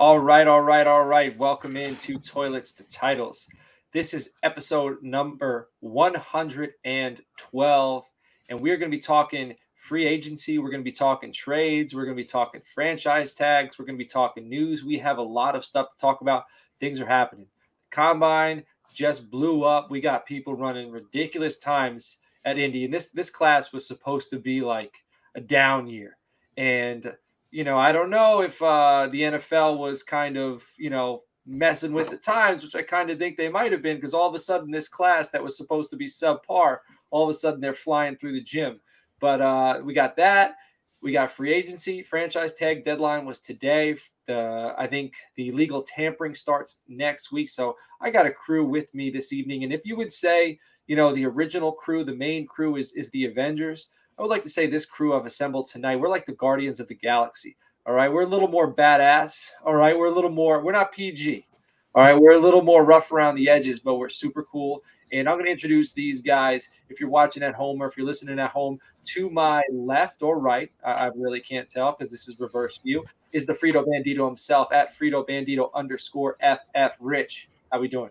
All right, all right, all right. Welcome into Toilets to Titles. This is episode number 112, and we're going to be talking free agency. We're going to be talking trades. We're going to be talking franchise tags. We're going to be talking news. We have a lot of stuff to talk about. Things are happening. Combine just blew up. We got people running ridiculous times at Indy, and this this class was supposed to be like a down year. And you know, I don't know if uh, the NFL was kind of you know messing with the times, which I kind of think they might have been, because all of a sudden this class that was supposed to be subpar, all of a sudden they're flying through the gym. But uh, we got that. We got free agency. Franchise tag deadline was today. The I think the legal tampering starts next week. So I got a crew with me this evening. And if you would say, you know, the original crew, the main crew is is the Avengers. I would like to say this crew I've assembled tonight. We're like the Guardians of the Galaxy. All right. We're a little more badass. All right. We're a little more, we're not PG. All right. We're a little more rough around the edges, but we're super cool. And I'm going to introduce these guys. If you're watching at home or if you're listening at home, to my left or right, I, I really can't tell because this is reverse view, is the Frito Bandito himself at Frito Bandito underscore FF Rich. How we doing?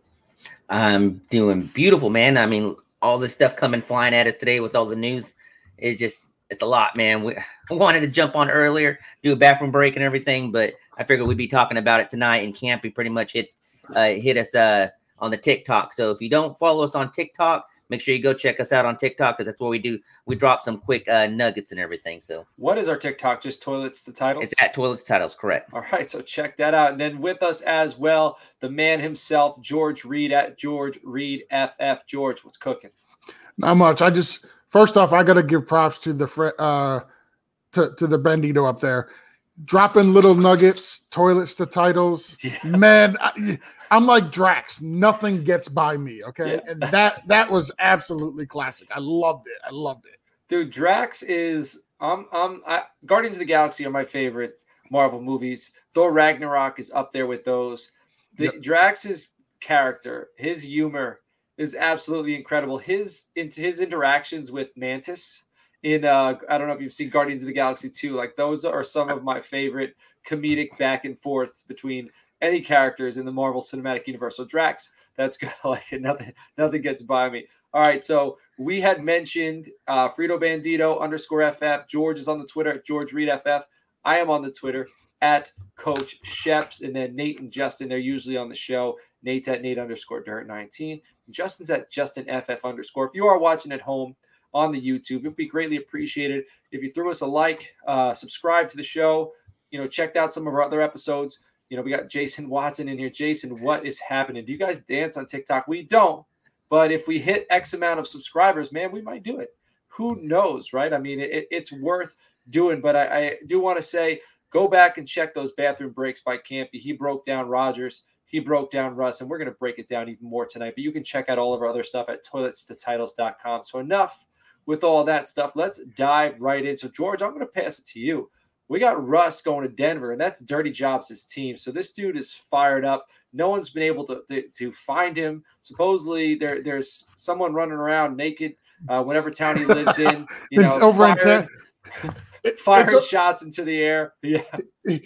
I'm doing beautiful, man. I mean, all this stuff coming flying at us today with all the news. It's just, it's a lot, man. We wanted to jump on earlier, do a bathroom break and everything, but I figured we'd be talking about it tonight. And Campy pretty much hit uh, hit us uh, on the TikTok. So if you don't follow us on TikTok, make sure you go check us out on TikTok because that's where we do. We drop some quick uh, nuggets and everything. So what is our TikTok? Just toilets the titles. It's at toilets titles, correct? All right, so check that out. And then with us as well, the man himself, George Reed at George Reed FF. George, what's cooking? Not much. I just first off, I got to give props to the uh to to the Bandito up there dropping little nuggets, toilets to titles. Yeah. Man, I, am like Drax. Nothing gets by me. Okay, yeah. and that that was absolutely classic. I loved it. I loved it. Dude, Drax is um um I, Guardians of the Galaxy are my favorite Marvel movies. Thor Ragnarok is up there with those. The yep. Drax's character, his humor is absolutely incredible. His into his interactions with Mantis in uh I don't know if you've seen Guardians of the Galaxy 2. Like those are some of my favorite comedic back and forths between any characters in the Marvel Cinematic Universe. So Drax, that's good. like. Nothing, nothing gets by me. All right. So we had mentioned uh Frito Bandito underscore FF. George is on the Twitter at George Reed FF. I am on the Twitter at Coach Sheps. And then Nate and Justin, they're usually on the show. Nate's at Nate underscore Dirt 19. Justin's at Justin FF underscore. If you are watching at home, on the YouTube. It would be greatly appreciated if you threw us a like, uh, subscribe to the show. You know, checked out some of our other episodes. You know, we got Jason Watson in here. Jason, what is happening? Do you guys dance on TikTok? We don't, but if we hit X amount of subscribers, man, we might do it. Who knows, right? I mean, it, it's worth doing. But I, I do want to say, go back and check those bathroom breaks by Campy. He broke down Rodgers. He broke down Russ, and we're going to break it down even more tonight. But you can check out all of our other stuff at toiletstotitles.com. So enough with all that stuff, let's dive right in. So, George, I'm going to pass it to you. We got Russ going to Denver, and that's Dirty Jobs' team. So this dude is fired up. No one's been able to, to, to find him. Supposedly, there there's someone running around naked, uh, whatever town he lives in. You know, over firing, in firing shots into the air. Yeah,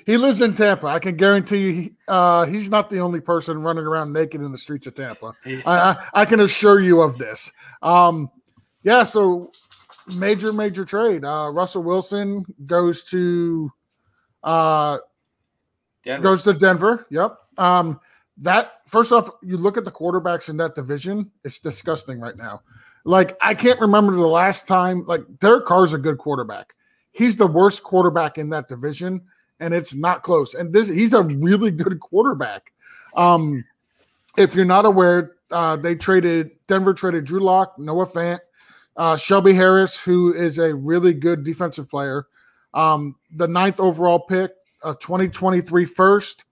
he, lives in Tampa. I can guarantee you, he, uh, he's not the only person running around naked in the streets of Tampa. Yeah. I, I, I can assure you of this. Um, yeah, so major, major trade. Uh, Russell Wilson goes to uh, Denver. goes to Denver. Yep. Um, that first off, you look at the quarterbacks in that division, it's disgusting right now. Like, I can't remember the last time, like, Derek Carr's a good quarterback. He's the worst quarterback in that division, and it's not close. And this he's a really good quarterback. Um, if you're not aware, uh, they traded Denver traded Drew Lock, Noah Fant, uh, Shelby Harris, who is a really good defensive player, um, the ninth overall pick, a 2023 first,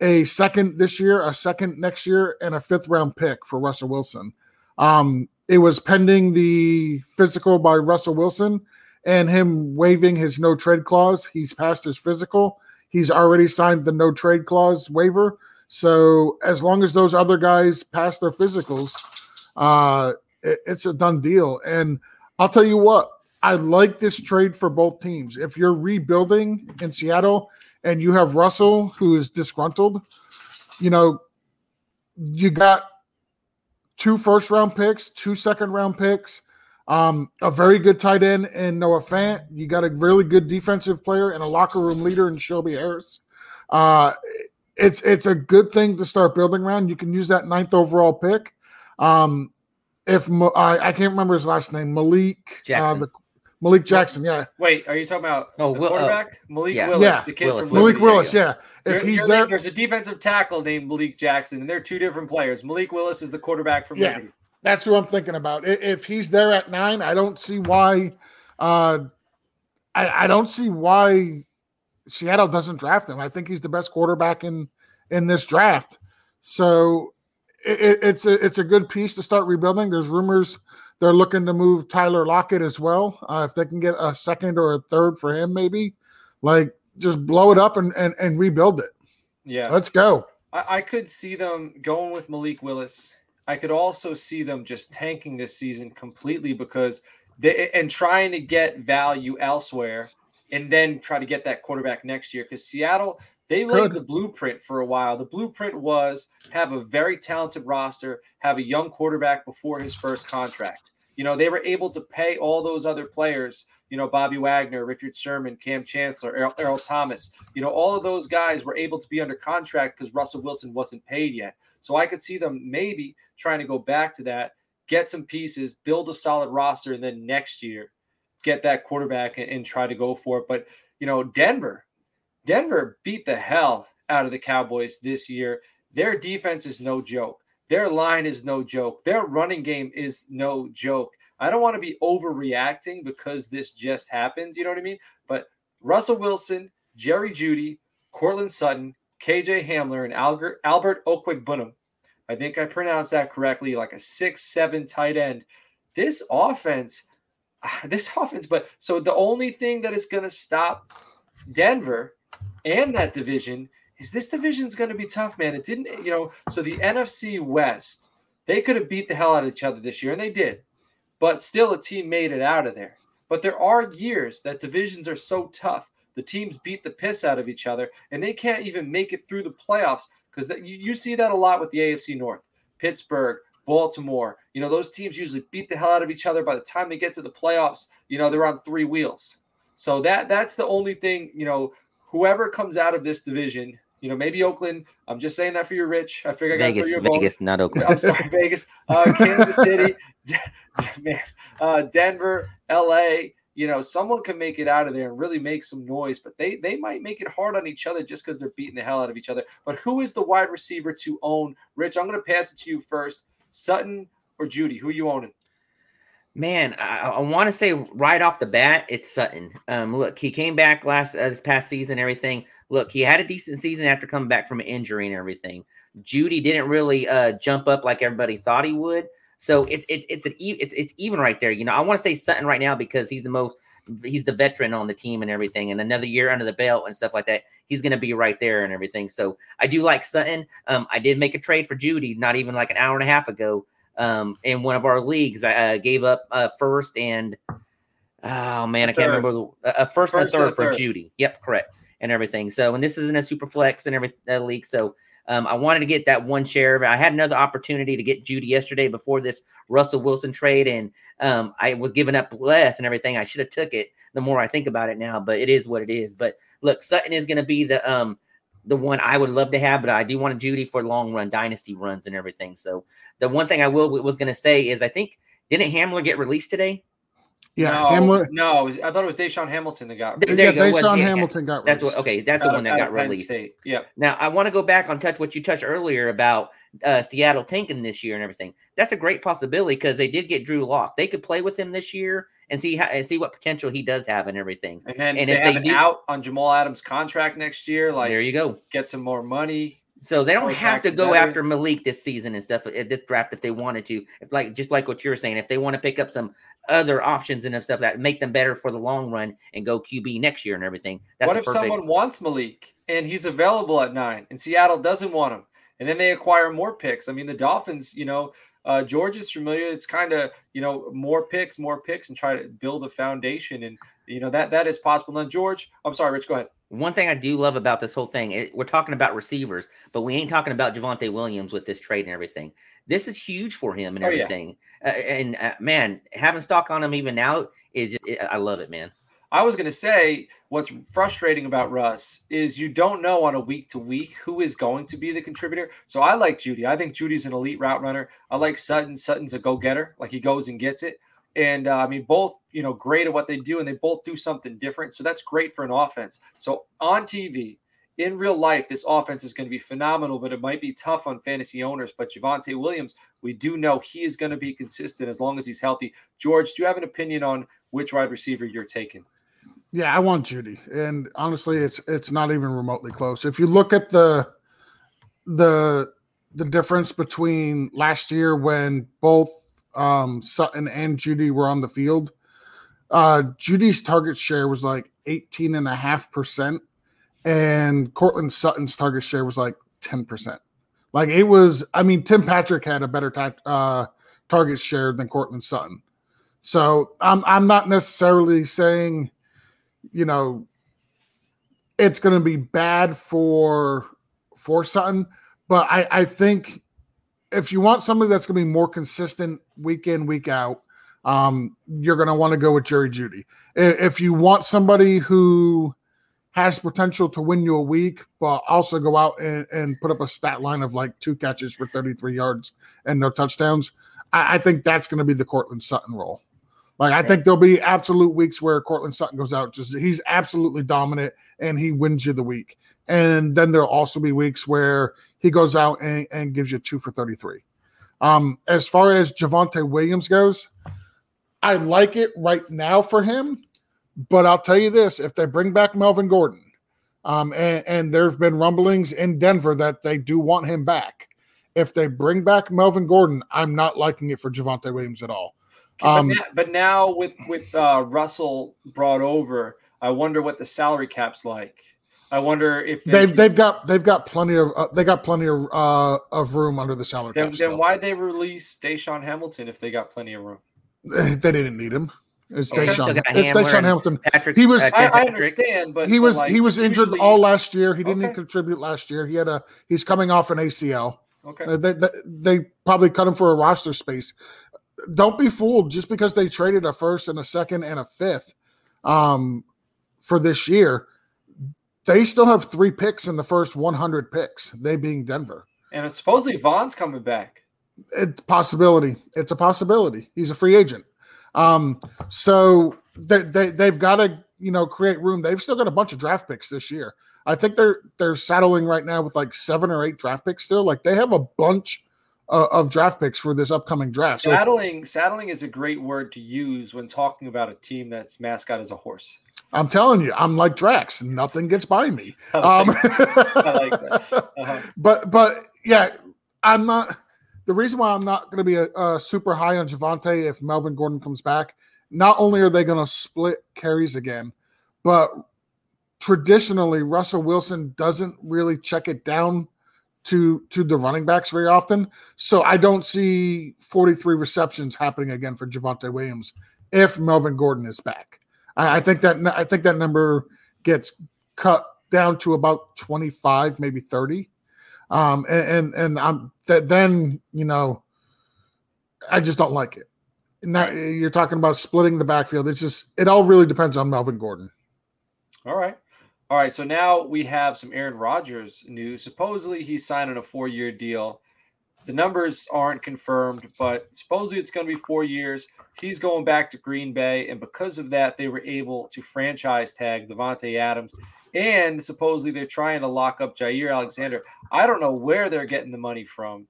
a second this year, a second next year, and a fifth round pick for Russell Wilson. Um, it was pending the physical by Russell Wilson and him waiving his no trade clause. He's passed his physical. He's already signed the no trade clause waiver. So as long as those other guys pass their physicals, uh, it, it's a done deal. And I'll tell you what, I like this trade for both teams. If you're rebuilding in Seattle and you have Russell who is disgruntled, you know, you got two first round picks, two second round picks, um, a very good tight end in Noah Fant. You got a really good defensive player and a locker room leader in Shelby Harris. Uh, it's it's a good thing to start building around. You can use that ninth overall pick. Um, if I, I can't remember his last name, Malik uh, Jackson. Uh, the, Malik Jackson, yeah. Wait, are you talking about oh, the quarterback? Uh, Malik yeah. Willis, yeah. the kid Willis. from Malik Willis, yeah. If there, he's there, there's a defensive tackle named Malik Jackson, and they're two different players. Malik Willis is the quarterback from yeah. Liberty. That's who I'm thinking about. If he's there at nine, I don't see why. Uh, I, I don't see why Seattle doesn't draft him. I think he's the best quarterback in in this draft. So it, it's a it's a good piece to start rebuilding. There's rumors they're looking to move Tyler Lockett as well. Uh, if they can get a second or a third for him, maybe like just blow it up and and, and rebuild it. Yeah, let's go. I, I could see them going with Malik Willis. I could also see them just tanking this season completely because they and trying to get value elsewhere and then try to get that quarterback next year because Seattle they laid Good. the blueprint for a while. The blueprint was have a very talented roster, have a young quarterback before his first contract. You know, they were able to pay all those other players, you know, Bobby Wagner, Richard Sherman, Kam Chancellor, Earl, Earl Thomas, you know, all of those guys were able to be under contract because Russell Wilson wasn't paid yet. So I could see them maybe trying to go back to that, get some pieces, build a solid roster, and then next year get that quarterback and, and try to go for it. But, you know, Denver, Denver beat the hell out of the Cowboys this year. Their defense is no joke. Their line is no joke. Their running game is no joke. I don't want to be overreacting because this just happened. You know what I mean? But Russell Wilson, Jerry Jeudy, Courtland Sutton, KJ Hamler, and Albert, Albert Okwuegbunam. I think I pronounced that correctly, like a six, seven tight end. This offense, ah, this offense, but so the only thing that is going to stop Denver and that division is this division's going to be tough, man. It didn't, you know, so the NFC West, they could have beat the hell out of each other this year, and they did, but still a team made it out of there. But there are years that divisions are so tough. The teams beat the piss out of each other, and they can't even make it through the playoffs because you, you see that a lot with the AFC North. Pittsburgh, Baltimore, you know, those teams usually beat the hell out of each other. By the time they get to the playoffs, you know, they're on three wheels. So that that's the only thing, you know, whoever comes out of this division, you know, maybe Oakland. I'm just saying that for you, Rich. I figure I got Vegas, for Vegas, not Oakland. I'm sorry, Vegas, uh, Kansas City, man, uh, Denver, L.A. You know, someone can make it out of there and really make some noise, but they they might make it hard on each other just because they're beating the hell out of each other. But who is the wide receiver to own? Rich, I'm going to pass it to you first. Sutton or Jeudy? Who you owning? Man, I, I want to say right off the bat, it's Sutton. Um, look, he came back last uh, this past season. Everything. Look, he had a decent season after coming back from an injury and everything. Jeudy didn't really uh, jump up like everybody thought he would. So it's it's it's an it's it's even right there. You know, I want to say Sutton right now because he's the most he's the veteran on the team and everything, and another year under the belt and stuff like that. He's going to be right there and everything. So I do like Sutton. Um, I did make a trade for Jeudy not even like an hour and a half ago um, in one of our leagues. I uh, gave up uh, first and oh man, I can't remember the uh, first, first, and third, for Jeudy. Yep, correct, and everything. So, and this isn't a super flex and every uh, league. So, um, I wanted to get that one share. I had another opportunity to get Jeudy yesterday before this Russell Wilson trade, and um, I was giving up less and everything. I should have took it. The more I think about it now, but it is what it is. But look, Sutton is going to be the um the one I would love to have, but I do want a Jeudy for long run dynasty runs and everything. So the one thing I will was going to say is I think didn't Hamler get released today? Yeah, no, Hamler. No, I thought it was DaeSean Hamilton that got. There, there yeah, DaeSean Hamilton got. That's what. Okay, that's the one that got released. State. Yeah. Now I want to go back on touch what you touched earlier about uh, Seattle tanking this year and everything. That's a great possibility because they did get Drew Lock. They could play with him this year and see how and see what potential he does have and everything. And then and they if they do, out on Jamal Adams' contract next year, like there you go, get some more money. So they don't have to go after Malik this season and stuff at this draft if they wanted to. Like just like what you're saying, if they want to pick up some other options and stuff that make them better for the long run and go QB next year and everything. That's what if perfect... someone wants Malik and he's available at nine and Seattle doesn't want him? And then they acquire more picks. I mean, the Dolphins, you know, uh, George is familiar. It's kind of you know more picks, more picks, and try to build a foundation, and you know that that is possible. Now, George, I'm sorry, Rich, go ahead. One thing I do love about this whole thing, it, we're talking about receivers, but we ain't talking about Javonte Williams with this trade and everything. This is huge for him and everything. Oh, yeah. uh, and uh, man, having stock on him even now is just, it, I love it, man. I was going to say what's frustrating about Russ is you don't know on a week to week who is going to be the contributor. So I like Jeudy. I think Jeudy's an elite route runner. I like Sutton. Sutton's a go getter. Like he goes and gets it. And uh, I mean, both, you know, great at what they do and they both do something different. So that's great for an offense. So on TV, in real life, this offense is going to be phenomenal, but it might be tough on fantasy owners. But Javonte Williams, we do know he is going to be consistent as long as he's healthy. George, do you have an opinion on which wide receiver you're taking? Yeah, I want Jeudy, and honestly, it's it's not even remotely close. If you look at the the the difference between last year when both um, Sutton and Jeudy were on the field, uh, Jeudy's target share was like 18 and a half percent, and Courtland Sutton's target share was like 10 percent. Like it was, I mean, Tim Patrick had a better ta- uh, target share than Courtland Sutton. So I'm I'm not necessarily saying you know, it's going to be bad for for Sutton, but I I think if you want somebody that's going to be more consistent week in week out, um, you're going to want to go with Jerry Jeudy. If you want somebody who has potential to win you a week, but also go out and, and put up a stat line of like two catches for 33 yards and no touchdowns, I, I think that's going to be the Courtland Sutton role. Like I think there'll be absolute weeks where Courtland Sutton goes out, just he's absolutely dominant and he wins you the week. And then there'll also be weeks where he goes out and, and gives you two for 33. Um, as far as Javonte Williams goes, I like it right now for him, but I'll tell you this: if they bring back Melvin Gordon, um, and, and there have been rumblings in Denver that they do want him back. If they bring back Melvin Gordon, I'm not liking it for Javonte Williams at all. Um, but, now, but, now, with with uh, Russell brought over, I wonder what the salary cap's like. I wonder if they, have they've got they've got plenty of uh, they got plenty of uh, of room under the salary then, cap. Then why they release DaeSean Hamilton if they got plenty of room? They didn't need him. It's okay. DaeSean. It's DaeSean Hamilton. Patrick, he was. I, I understand, but he was like, he was injured usually, all last year. He didn't okay. contribute last year. He had a. He's coming off an ACL. Okay. Uh, they, they, they probably cut him for a roster space don't be fooled just because they traded a first and a second and a fifth um, for this year. They still have three picks in the first 100 picks, they being Denver. And it's supposedly Vaughn's coming back. It's possibility. It's a possibility. He's a free agent. Um, so they, they they've got to you know create room. They've still got a bunch of draft picks this year. I think they're they're saddling right now with like seven or eight draft picks still. Like they have a bunch uh, of draft picks for this upcoming draft. Saddling, so, saddling is a great word to use when talking about a team that's mascot is a horse. I'm telling you, I'm like Drax. Nothing gets by me. I like, um, I like that. Uh-huh. But but yeah, I'm not. The reason why I'm not going to be a, a super high on Javonte if Melvin Gordon comes back, not only are they going to split carries again, but traditionally Russell Wilson doesn't really check it down to to the running backs very often. So I don't see 43 receptions happening again for Javonte Williams if Melvin Gordon is back. I, I think that I think that number gets cut down to about 25, maybe 30. Um, and and, and I'm that then you know I just don't like it. Now you're talking about splitting the backfield. It's just it all really depends on Melvin Gordon. All right. All right, so now we have some Aaron Rodgers news. Supposedly he's signing a four-year deal. The numbers aren't confirmed, but supposedly it's going to be four years. He's going back to Green Bay, and because of that, they were able to franchise tag Davante Adams. And supposedly they're trying to lock up Jaire Alexander. I don't know where they're getting the money from,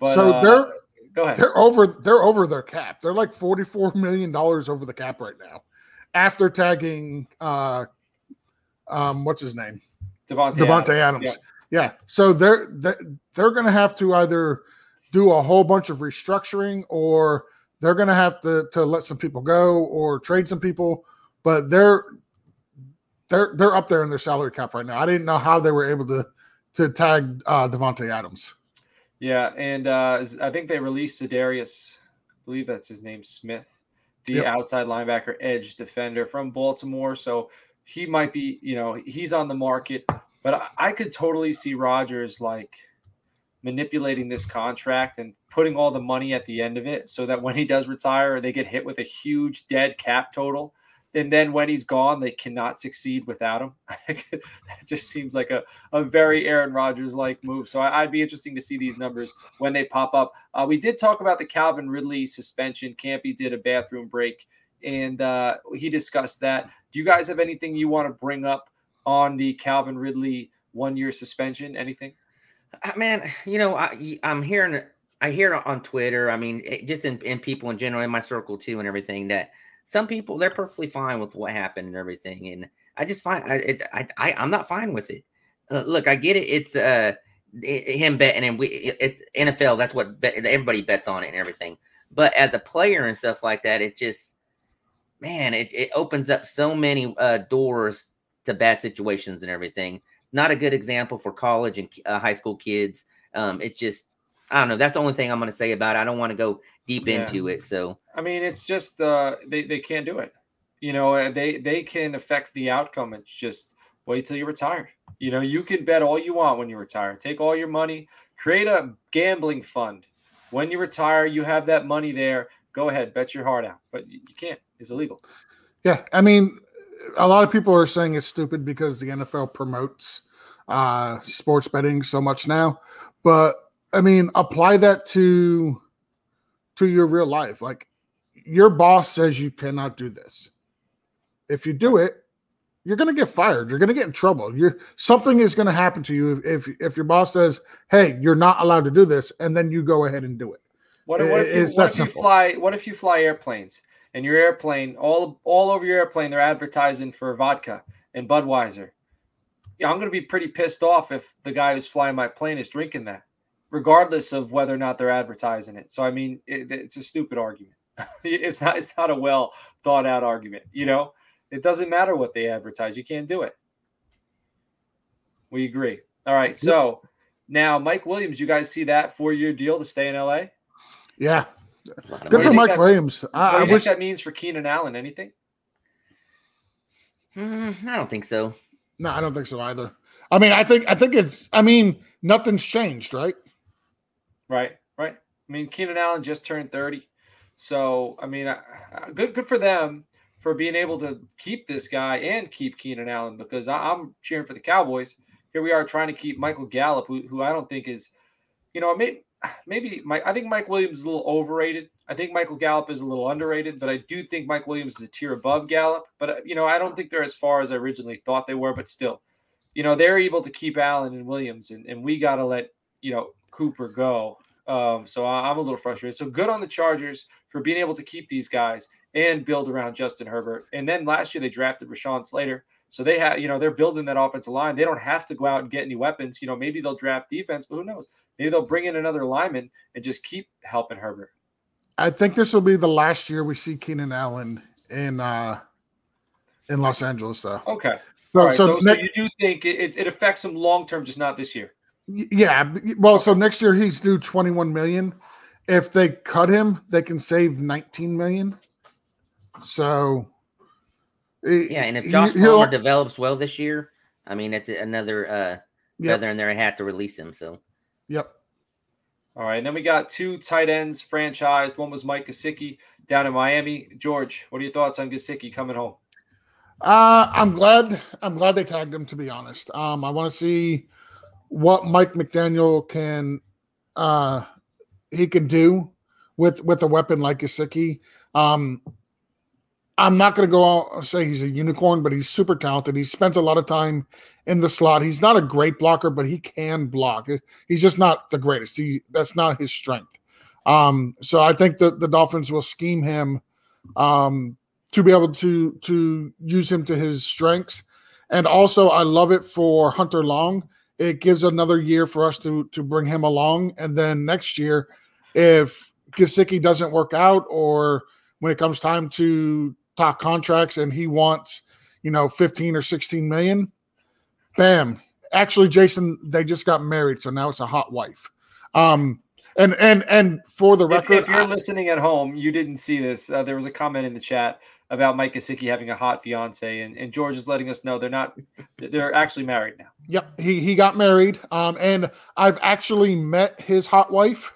but so uh, they're go ahead. They're over. They're over their cap. They're like forty-four million dollars over the cap right now, after tagging uh, um, what's his name? Davante Davante Adams. Adams. Yeah. yeah. So they're they're, they're going to have to either do a whole bunch of restructuring or they're going to have to to let some people go or trade some people. But they're they're they're up there in their salary cap right now. I didn't know how they were able to to tag uh, Davante Adams. Yeah, and uh, I think they released Za'Darius. I believe that's his name, Smith, the yep. outside linebacker, edge defender from Baltimore. So he might be, you know, he's on the market. But I, I could totally see Rodgers like manipulating this contract and putting all the money at the end of it so that when he does retire, they get hit with a huge dead cap total and then when he's gone, they cannot succeed without him. that just seems like a, a very Aaron Rodgers like move. So I, would be interesting to see these numbers when they pop up. Uh, we did talk about the Calvin Ridley suspension. Campy did a bathroom break and uh, he discussed that. Do you guys have anything you want to bring up on the Calvin Ridley one year suspension? Anything? Uh, man, you know, I, I'm hearing, I hear on Twitter, I mean, it, just in, in people in general, in my circle too, and everything that some people they're perfectly fine with what happened and everything, and I just find I it, I, I am not fine with it. Uh, look, I get it. It's uh him betting and we it's NFL. That's what bet, everybody bets on it and everything. But as a player and stuff like that, it just man, it it opens up so many uh, doors to bad situations and everything. It's not a good example for college and uh, high school kids. Um, it's just I don't know. That's the only thing I'm going to say about it. I don't want to go deep yeah. into it. So I mean, it's just uh, they they can't do it. You know, uh, they they can affect the outcome. It's just wait till you retire. You know, you can bet all you want when you retire. Take all your money, create a gambling fund. When you retire, you have that money there. Go ahead, bet your heart out. But you can't. It's illegal. Yeah, I mean, a lot of people are saying it's stupid because the NFL promotes uh, sports betting so much now. But I mean, apply that to to your real life. Like your boss says you cannot do this. If you do it, you're going to get fired. You're going to get in trouble. You're something is going to happen to you if, if, if your boss says, "Hey, you're not allowed to do this," and then you go ahead and do it. What, what if, you, what if you fly? What if you fly airplanes and your airplane all all over your airplane they're advertising for vodka and Budweiser? Yeah, I'm going to be pretty pissed off if the guy who's flying my plane is drinking that regardless of whether or not they're advertising it. So I mean, it, it's a stupid argument. it's not. It's not a well thought out argument. You know, it doesn't matter what they advertise. You can't do it. We agree. All right. So now, Mike Williams, you guys see that four year deal to stay in LA? Yeah. Good for Mike that, Williams. I, I wish that means for Keenan Allen. Anything? Mm, I don't think so. No, I don't think so either. I mean, I think I think it's. I mean, nothing's changed, right? Right, right. I mean, Keenan Allen just turned 30. So, I mean, uh, good good for them for being able to keep this guy and keep Keenan Allen because I, am cheering for the Cowboys. Here we are trying to keep Michael Gallup, who, who I don't think is, you know, maybe maybe my, I think Mike Williams is a little overrated. I think Michael Gallup is a little underrated, but I do think Mike Williams is a tier above Gallup. But uh, you know, I don't think they're as far as I originally thought they were. But still, you know, they're able to keep Allen and Williams, and, and we got to let you know Cooper go. Um, so I'm a little frustrated. So good on the Chargers for being able to keep these guys and build around Justin Herbert. And then last year they drafted Rashawn Slater. So they have, you know, they're building that offensive line. They don't have to go out and get any weapons. You know, maybe they'll draft defense, but who knows? Maybe they'll bring in another lineman and just keep helping Herbert. I think this will be the last year we see Keenan Allen in uh in Los Angeles, though. Okay. So, right. so, so, so, you do think it, it affects him long term, just not this year. Yeah. Well, so next year he's due 21 million. If they cut him, they can save 19 million. So yeah, and if Josh Palmer develops well this year, I mean it's another uh yep. feather in their hat to release him. So yep. All right, and then we got two tight ends franchised. One was Mike Gesicki down in Miami. George, what are your thoughts on Gesicki coming home? Uh, I'm glad. I'm glad they tagged him. To be honest, um, I want to see what Mike McDaniel can uh he can do with with a weapon like Gesicki. Um I'm not going to go out and say he's a unicorn, but he's super talented. He spends a lot of time in the slot. He's not a great blocker, but he can block. He's just not the greatest. He that's not his strength. Um, so I think that the Dolphins will scheme him um, to be able to to use him to his strengths. And also, I love it for Hunter Long it gives another year for us to to bring him along. And then next year, if Gesicki doesn't work out, or when it comes time to talk contracts and he wants, you know, 15 or 16 million, bam. Actually, Jason, they just got married, so now it's a hot wife. Um, and and and for the record, if, if you're I, listening at home, you didn't see this. Uh, there was a comment in the chat about Mike Gesicki having a hot fiance, and, and George is letting us know they're not. They're actually married now. Yep, he he got married. Um, and I've actually met his hot wife.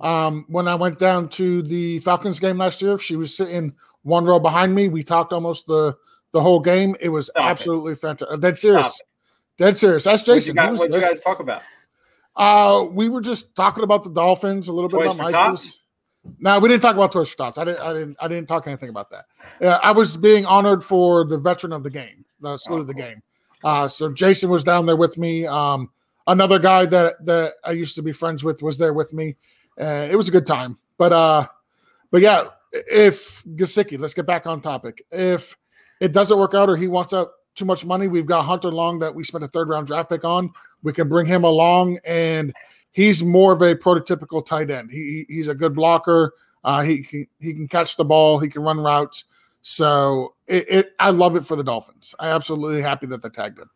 Um, when I went down to the Falcons game last year, she was sitting one row behind me. We talked almost the the whole game. It was Stop absolutely it. fantastic. Dead serious. Dead serious. That's Jason. What did you, you guys talk about? Uh, we were just talking about the Dolphins, a little Toys bit about Michaels. No, we didn't talk about Toys for Tots. I didn't. I didn't. I didn't talk anything about that. Uh, I was being honored for the veteran of the game, the salute oh, of the game. Uh, so Jason was down there with me. Um, another guy that that I used to be friends with was there with me. Uh, it was a good time. But uh, but yeah, if Gesicki, let's get back on topic. If it doesn't work out or he wants out too much money, we've got Hunter Long that we spent a third round draft pick on. We can bring him along, and he's more of a prototypical tight end. He, he's a good blocker. Uh, he can he can catch the ball. He can run routes. So it, it, I love it for the Dolphins. I absolutely happy that they tagged him.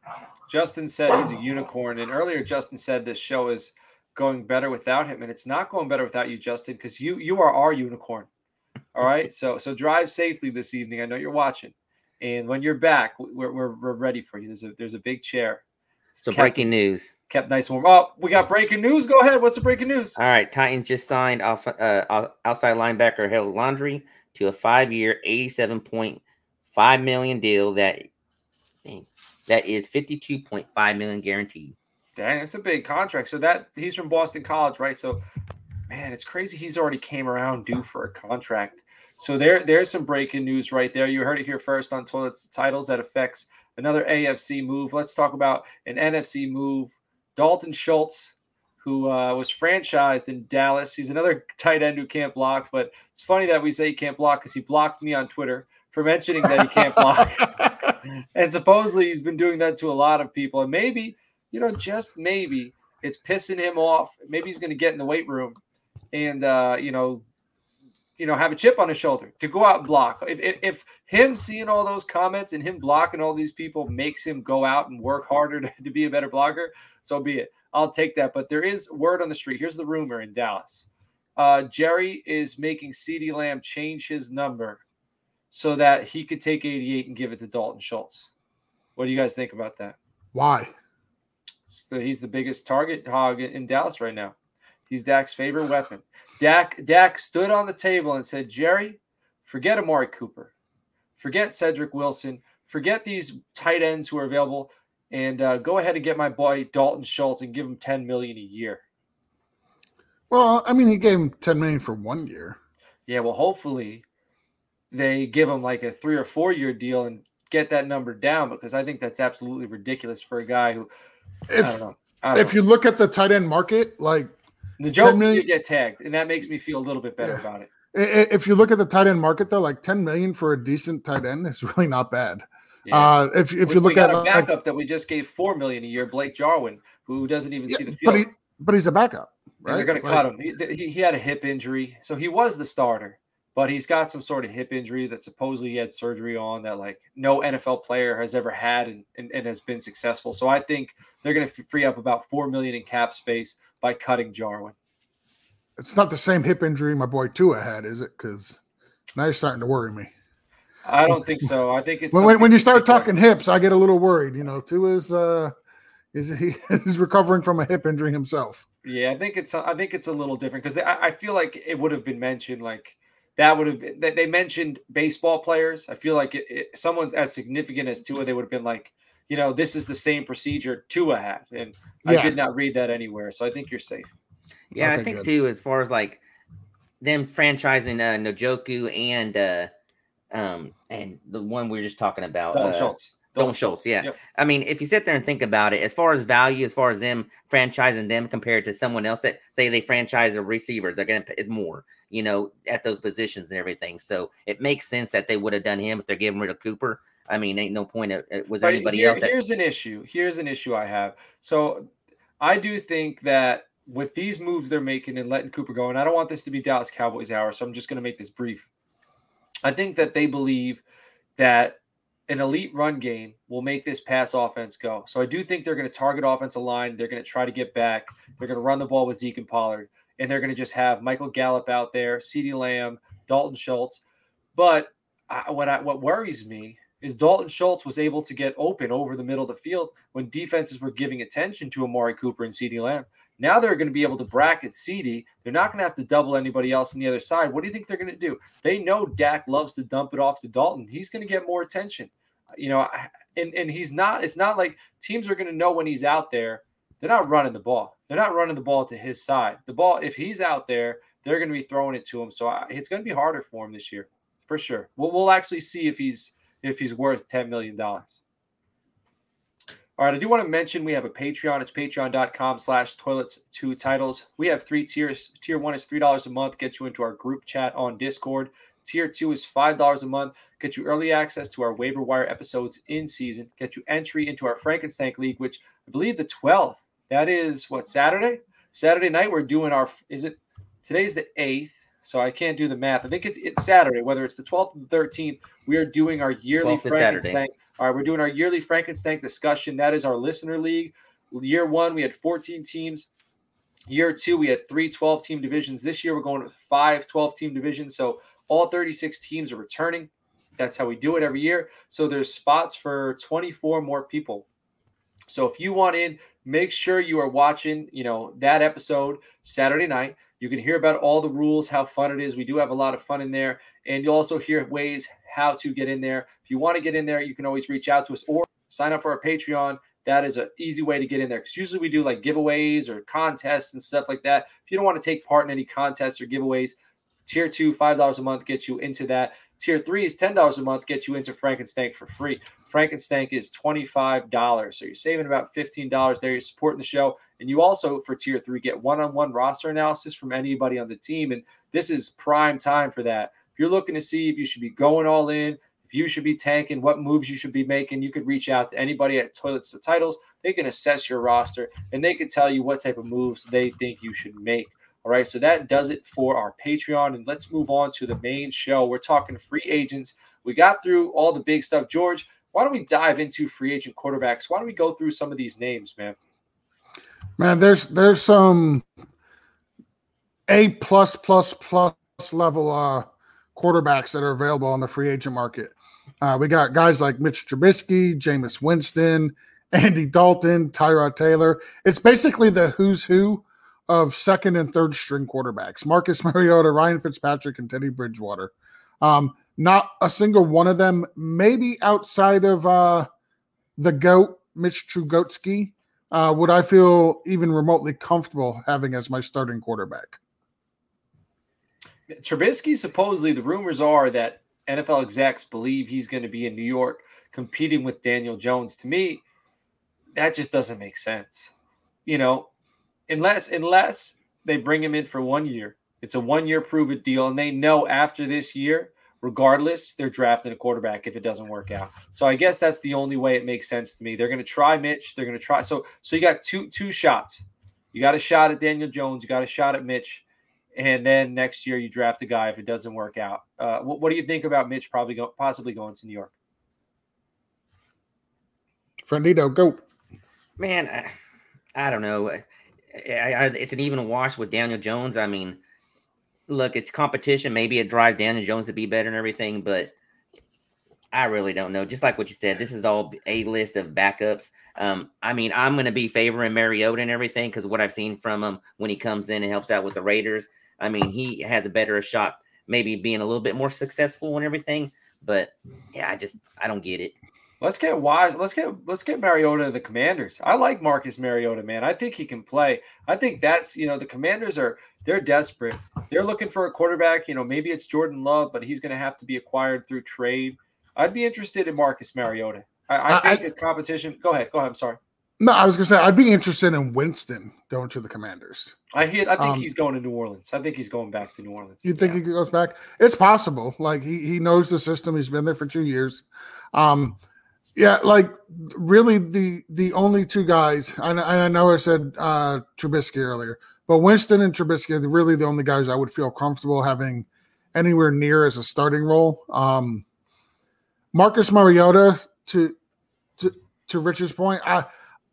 Justin said he's a unicorn, and earlier Justin said this show is going better without him, and it's not going better without you, Justin, because you you are our unicorn. All right, so so drive safely this evening. I know you're watching, and when you're back, we're, we're, we're ready for you. There's a there's a big chair so kept, breaking news. Kept nice and warm. Oh, we got breaking news. Go ahead. What's the breaking news? All right. Titans just signed off uh, outside linebacker Harold Landry to a five-year, eighty-seven point five million deal that that is fifty-two point five million guaranteed. Dang, that's a big contract. So that he's from Boston College, right? So, man, it's crazy. He's already came around due for a contract. So there, there's some breaking news right there. You heard it here first on Toilets Titles that affects another AFC move. Let's talk about an NFC move. Dalton Schultz, who uh, was franchised in Dallas. He's another tight end who can't block, but it's funny that we say he can't block because he blocked me on Twitter for mentioning that he can't block. and supposedly he's been doing that to a lot of people. And maybe, you know, just maybe it's pissing him off. Maybe he's going to get in the weight room and, uh, you know, you know, have a chip on his shoulder to go out and block. If, if, if, him seeing all those comments and him blocking all these people makes him go out and work harder to, to be a better blogger, so be it. I'll take that. But there is word on the street. Here's the rumor in Dallas. Uh, Jerry is making CeeDee Lamb change his number so that he could take 88 and give it to Dalton Schultz. What do you guys think about that? Why? The, he's the biggest target hog in Dallas right now. He's Dak's favorite weapon. Dak Dak stood on the table and said, "Jerry, forget Amari Cooper, forget Cedric Wilson, forget these tight ends who are available, and uh, go ahead and get my boy Dalton Schultz and give him ten million a year." Well, I mean, he gave him ten million for one year. Yeah, well, hopefully they give him like a three or four year deal and get that number down because I think that's absolutely ridiculous for a guy who. If, I don't know. I don't if know. you look at the tight end market, like the joke million, you get tagged, and that makes me feel a little bit better yeah. about it. If you look at the tight end market, though, like 10 million for a decent tight end is really not bad. Yeah. Uh, if if we, you look at a backup like, that we just gave four million a year, Blake Jarwin, who doesn't even yeah, see the field, but, he, but he's a backup. Right? And they're going to cut him. He, he, he had a hip injury, so he was the starter but he's got some sort of hip injury that supposedly he had surgery on that like no NFL player has ever had and, and, and has been successful. So I think they're going to free up about four million in cap space by cutting Jarwin. It's not the same hip injury my boy Tua had, is it? Because now you're starting to worry me. I don't think so. I think it's when, when you start talking hips, I get a little worried. You know, Tua's uh, is he is recovering from a hip injury himself. Yeah, I think it's I think it's a little different because I, I feel like it would have been mentioned like that would have been, that they mentioned baseball players. I feel like it, it, someone's as significant as Tua, they would have been like, you know, this is the same procedure Tua had, and yeah. I did not read that anywhere. So I think you're safe. Yeah, okay, I think good. too, as far as like them franchising uh, Njoku and uh, um and the one we are just talking about, Dalton uh, Schultz. Dalton Schultz, yeah. Yep. I mean, if you sit there and think about it, as far as value, as far as them franchising them compared to someone else that say they franchise a receiver, they're gonna pay more you know, at those positions and everything. So it makes sense that they would have done him if they're getting rid of Cooper. I mean, ain't no point. Of, uh, was there anybody here, else? That- here's an issue. Here's an issue I have. So I do think that with these moves they're making and letting Cooper go, and I don't want this to be Dallas Cowboys hour, so I'm just going to make this brief. I think that they believe that an elite run game will make this pass offense go. So I do think they're going to target offensive line. They're going to try to get back. They're going to run the ball with Zeke and Pollard, and they're going to just have Michael Gallup out there, CeeDee Lamb, Dalton Schultz. But I, what I, what worries me is Dalton Schultz was able to get open over the middle of the field when defenses were giving attention to Amari Cooper and CeeDee Lamb. Now they're going to be able to bracket CeeDee. They're not going to have to double anybody else on the other side. What do you think they're going to do? They know Dak loves to dump it off to Dalton. He's going to get more attention. You know, and, and he's not, it's not like teams are going to know when he's out there. They're not running the ball. They're not running the ball to his side. The ball, if he's out there, they're going to be throwing it to him. So I, it's going to be harder for him this year, for sure. We'll, we'll actually see if he's if he's worth $10 million. All right, I do want to mention we have a Patreon. It's patreon.com slash toilets two titles. We have three tiers. Tier one is $3 a month, get you into our group chat on Discord. Tier two is $5 a month, get you early access to our waiver wire episodes in season, get you entry into our Frankenstein League, which I believe the 12th. That is what, Saturday? Saturday night, we're doing our, is it, today's the 8th. So I can't do the math. I think it's it's Saturday, whether it's the 12th and 13th. We are doing our yearly Frankenstein. All right, we're doing our yearly Frankenstein discussion. That is our listener league. Year one, we had 14 teams. Year two, we had three 12 team divisions. This year, we're going with five 12 team divisions. So all 36 teams are returning. That's how we do it every year. So there's spots for 24 more people. So if you want in, make sure you are watching, you know, that episode Saturday night. You can hear about all the rules, how fun it is. We do have a lot of fun in there. And you'll also hear ways how to get in there. If you want to get in there, you can always reach out to us or sign up for our Patreon. That is an easy way to get in there because usually we do like giveaways or contests and stuff like that. If you don't want to take part in any contests or giveaways, tier two, $5 a month gets you into that. Tier three is $10 a month, gets you into Frankenstank for free. Frankenstank is $25. So you're saving about $15 there. You're supporting the show. And you also, for tier three, get one on one roster analysis from anybody on the team. And this is prime time for that. If you're looking to see if you should be going all in, if you should be tanking, what moves you should be making, you could reach out to anybody at Toilets to Titles. They can assess your roster and they can tell you what type of moves they think you should make. All right, so that does it for our Patreon. And let's move on to the main show. We're talking free agents. We got through all the big stuff. George, why don't we dive into free agent quarterbacks? Why don't we go through some of these names, man? Man, there's there's some A plus plus plus level uh quarterbacks that are available on the free agent market. Uh, we got guys like Mitch Trubisky, Jameis Winston, Andy Dalton, Tyrod Taylor. It's basically the who's who of second and third string quarterbacks Marcus Mariota, Ryan Fitzpatrick, and Teddy Bridgewater. Um, not a single one of them, maybe outside of uh, the GOAT, Mitch Trubisky, uh, would I feel even remotely comfortable having as my starting quarterback. Trubisky, supposedly, the rumors are that NFL execs believe he's going to be in New York competing with Daniel Jones. To me, that just doesn't make sense. You know, unless unless they bring him in for one year. It's a one year prove it deal, and they know after this year, regardless, they're drafting a quarterback if it doesn't work out. So I guess that's the only way it makes sense to me. They're going to try Mitch. They're going to try. So so you got two two shots. You got a shot at Daniel Jones. You got a shot at Mitch, and then next year you draft a guy if it doesn't work out. Uh, what, what, do you think about Mitch probably go, possibly going to New York? Friendito, go. Man, I, I don't know. I, I, it's an even wash with Daniel Jones. I mean, look, it's competition. Maybe it drives Daniel Jones to be better and everything, but I really don't know. Just like what you said, this is all a list of backups. Um, I mean, I'm going to be favoring Mariota and everything because what I've seen from him when he comes in and helps out with the Raiders. I mean, he has a better shot, maybe being a little bit more successful and everything. But yeah, I just I don't get it. Let's get wise. Let's get let's get Mariota to the Commanders. I like Marcus Mariota, man. I think he can play. I think that's you know the Commanders are they're desperate. They're looking for a quarterback. You know maybe it's Jordan Love, but he's going to have to be acquired through trade. I'd be interested in Marcus Mariota. I, I think I, the competition. Go ahead. Go ahead. I'm sorry. No, I was gonna say I'd be interested in Winston going to the Commanders. I hear. I think um, he's going to New Orleans. I think he's going back to New Orleans. You think yeah. he goes back? It's possible. Like he he knows the system. He's been there for two years. Um, yeah, like really the the only two guys. I, I know I said uh, Trubisky earlier, but Winston and Trubisky are really the only guys I would feel comfortable having anywhere near as a starting role. Um, Marcus Mariota to to to Richard's point, I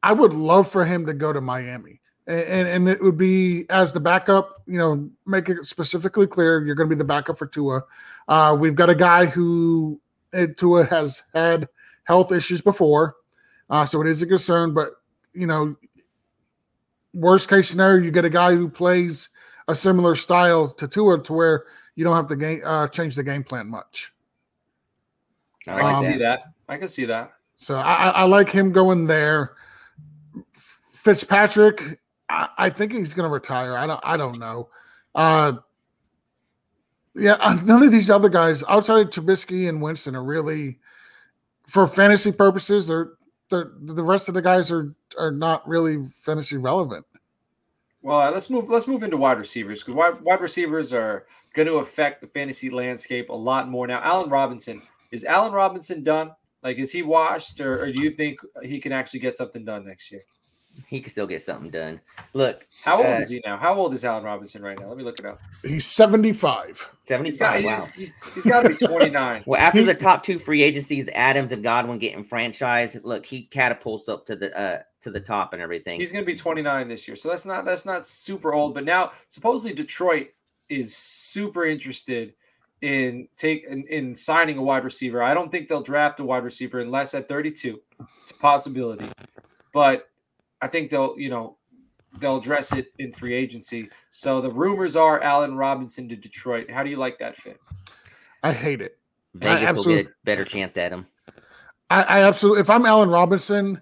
I would love for him to go to Miami. And, and, and it would be as the backup, you know, make it specifically clear you're going to be the backup for Tua. Uh, we've got a guy who uh, Tua has had health issues before, uh, so it is a concern. But you know, worst case scenario, you get a guy who plays a similar style to Tua, to where you don't have to game, uh, change the game plan much. I can um, see that. I can see that. So I, I like him going there. Fitzpatrick, I, I think he's going to retire. I don't. I don't know. Uh, yeah, none of these other guys outside of Trubisky and Winston are really, for fantasy purposes, they're, they're the rest of the guys are are not really fantasy relevant. Well, uh, let's move. Let's move into wide receivers because wide, wide receivers are going to affect the fantasy landscape a lot more now. Allen Robinson is Allen Robinson done? Like, is he washed, or, or do you think he can actually get something done next year? He could still get something done. Look, how old uh, is he now? How old is Allen Robinson right now? Let me look it up. He's 75. 75. He's got, wow. he's, he's got to be 29. well, after the top two free agencies, Adams and Godwin getting franchised, look, he catapults up to the uh to the top and everything. He's going to be 29 this year. So that's not that's not super old, but now supposedly Detroit is super interested in take in, in signing a wide receiver. I don't think they'll draft a wide receiver unless at 32. It's a possibility. But I think they'll, you know, they'll address it in free agency. So the rumors are Allen Robinson to Detroit. How do you like that fit? I hate it. Vegas will get a better chance at him. I, I, absolutely. If I'm Allen Robinson,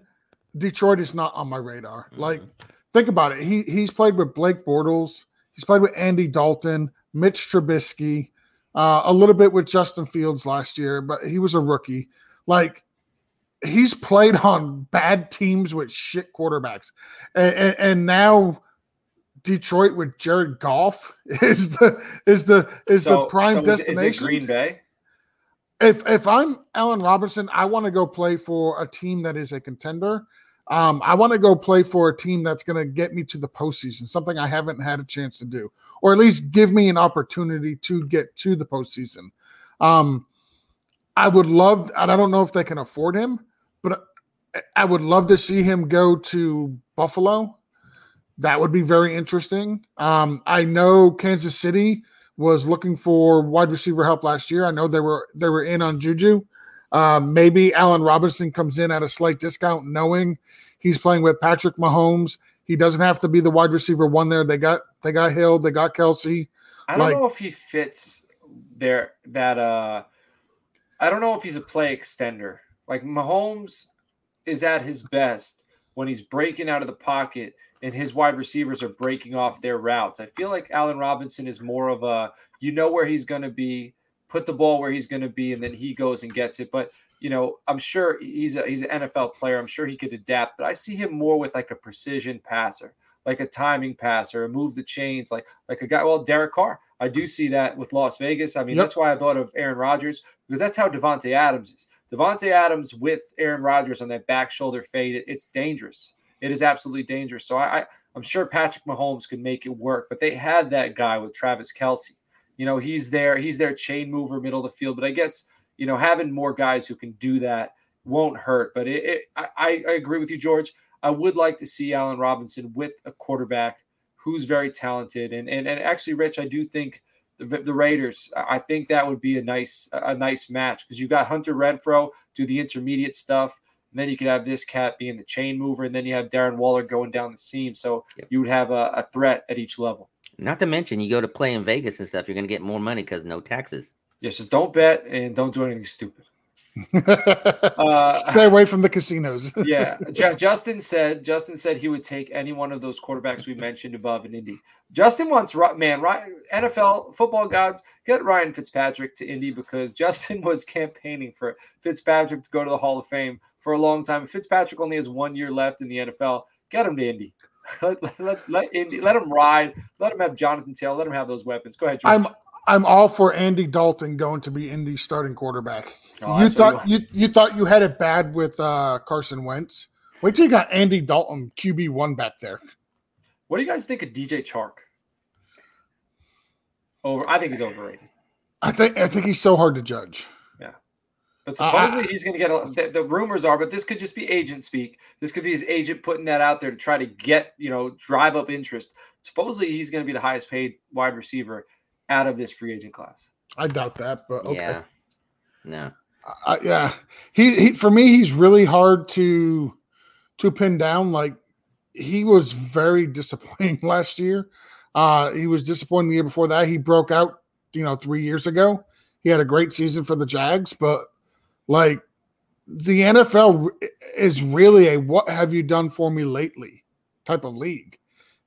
Detroit is not on my radar. Mm-hmm. Like, think about it. He he's played with Blake Bortles. He's played with Andy Dalton, Mitch Trubisky, uh, a little bit with Justin Fields last year, but he was a rookie. Like he's played on bad teams with shit quarterbacks, and, and, and now Detroit with Jared Goff is the is the is so, the prime so destination. Is, it Green Bay? If if I'm Allen Robinson, I want to go play for a team that is a contender. Um, I want to go play for a team that's going to get me to the postseason, something I haven't had a chance to do, or at least give me an opportunity to get to the postseason. Um, I would love, and I don't know if they can afford him, I would love to see him go to Buffalo. That would be very interesting. Um, I know Kansas City was looking for wide receiver help last year. I know they were they were in on Juju. Uh, maybe Allen Robinson comes in at a slight discount, knowing he's playing with Patrick Mahomes. He doesn't have to be the wide receiver one there. They got they got Hill, they got Kelce. I don't like, know if he fits there. That uh, I don't know if he's a play extender. Like Mahomes is at his best when he's breaking out of the pocket and his wide receivers are breaking off their routes. I feel like Allen Robinson is more of a you know where he's going to be put the ball where he's going to be, and then he goes and gets it. But you know, I'm sure he's a he's an NFL player. I'm sure he could adapt, but I see him more with like a precision passer, like a timing passer, move the chains, like like a guy. Well, Derek Carr, I do see that with Las Vegas. I mean, yep. that's why I thought of Aaron Rodgers because that's how Davante Adams is. Davante Adams with Aaron Rodgers on that back shoulder fade, it, it's dangerous. It is absolutely dangerous. So I, I I'm sure Patrick Mahomes could make it work, but they had that guy with Travis Kelce. you know, he's there, he's their chain mover, middle of the field. But I guess, you know, having more guys who can do that won't hurt. But it, it I, I agree with you, George. I would like to see Allen Robinson with a quarterback who's very talented. And and, and actually, Rich, I do think the, the Raiders, I think that would be a nice a nice match because you got Hunter Renfrow do the intermediate stuff. And then you could have this cat being the chain mover, and then you have Darren Waller going down the seam. So yep. you would have a, a threat at each level. Not to mention, you go to play in Vegas and stuff, you're going to get more money because no taxes. Yes, just don't bet and don't do anything stupid. uh, Stay away from the casinos. yeah, J- Justin said. Justin said he would take any one of those quarterbacks we mentioned above in Indy. Justin wants man, NFL football gods get Ryan Fitzpatrick to Indy because Justin was campaigning for Fitzpatrick to go to the Hall of Fame for a long time. Fitzpatrick only has one year left in the NFL. Get him to Indy. let, let, let, Indy, let him ride. Let him have Jonathan Taylor. Let him have those weapons. Go ahead. George. I'm I'm all for Andy Dalton going to be Indy's starting quarterback. Oh, you thought you, you thought you had it bad with uh, Carson Wentz. Wait till you got Andy Dalton QB one back there. What do you guys think of DJ Chark? Over, I think he's overrated. I think I think he's so hard to judge. Yeah, But supposedly uh, he's going to get a, the, the, rumors are, but this could just be agent speak. This could be his agent putting that out there to try to get, you know, drive up interest. Supposedly he's going to be the highest paid wide receiver out of this free agent class. I doubt that, but okay. Yeah. No. Uh, yeah. He, he, for me, he's really hard to, to pin down. Like he was very disappointing last year. Uh, he was disappointing the year before that. He broke out, you know, three years ago. He had a great season for the Jags, but like the NFL is really a what have you done for me lately type of league.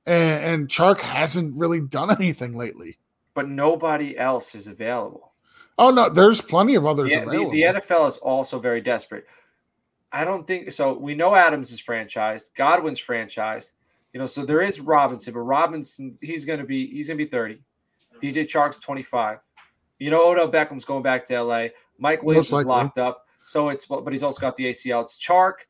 And, and Chark hasn't really done anything lately. But nobody else is available. Oh no, there's plenty of others the, available. The, the NFL is also very desperate. I don't think so. We know Adams is franchised, Godwin's franchised. You know, so there is Robinson, but Robinson, he's gonna be he's gonna be 30. DJ Chark's 25. You know, Odell Beckham's going back to LA. Mike Williams is locked up. So it's but he's also got the ACL. It's Chark,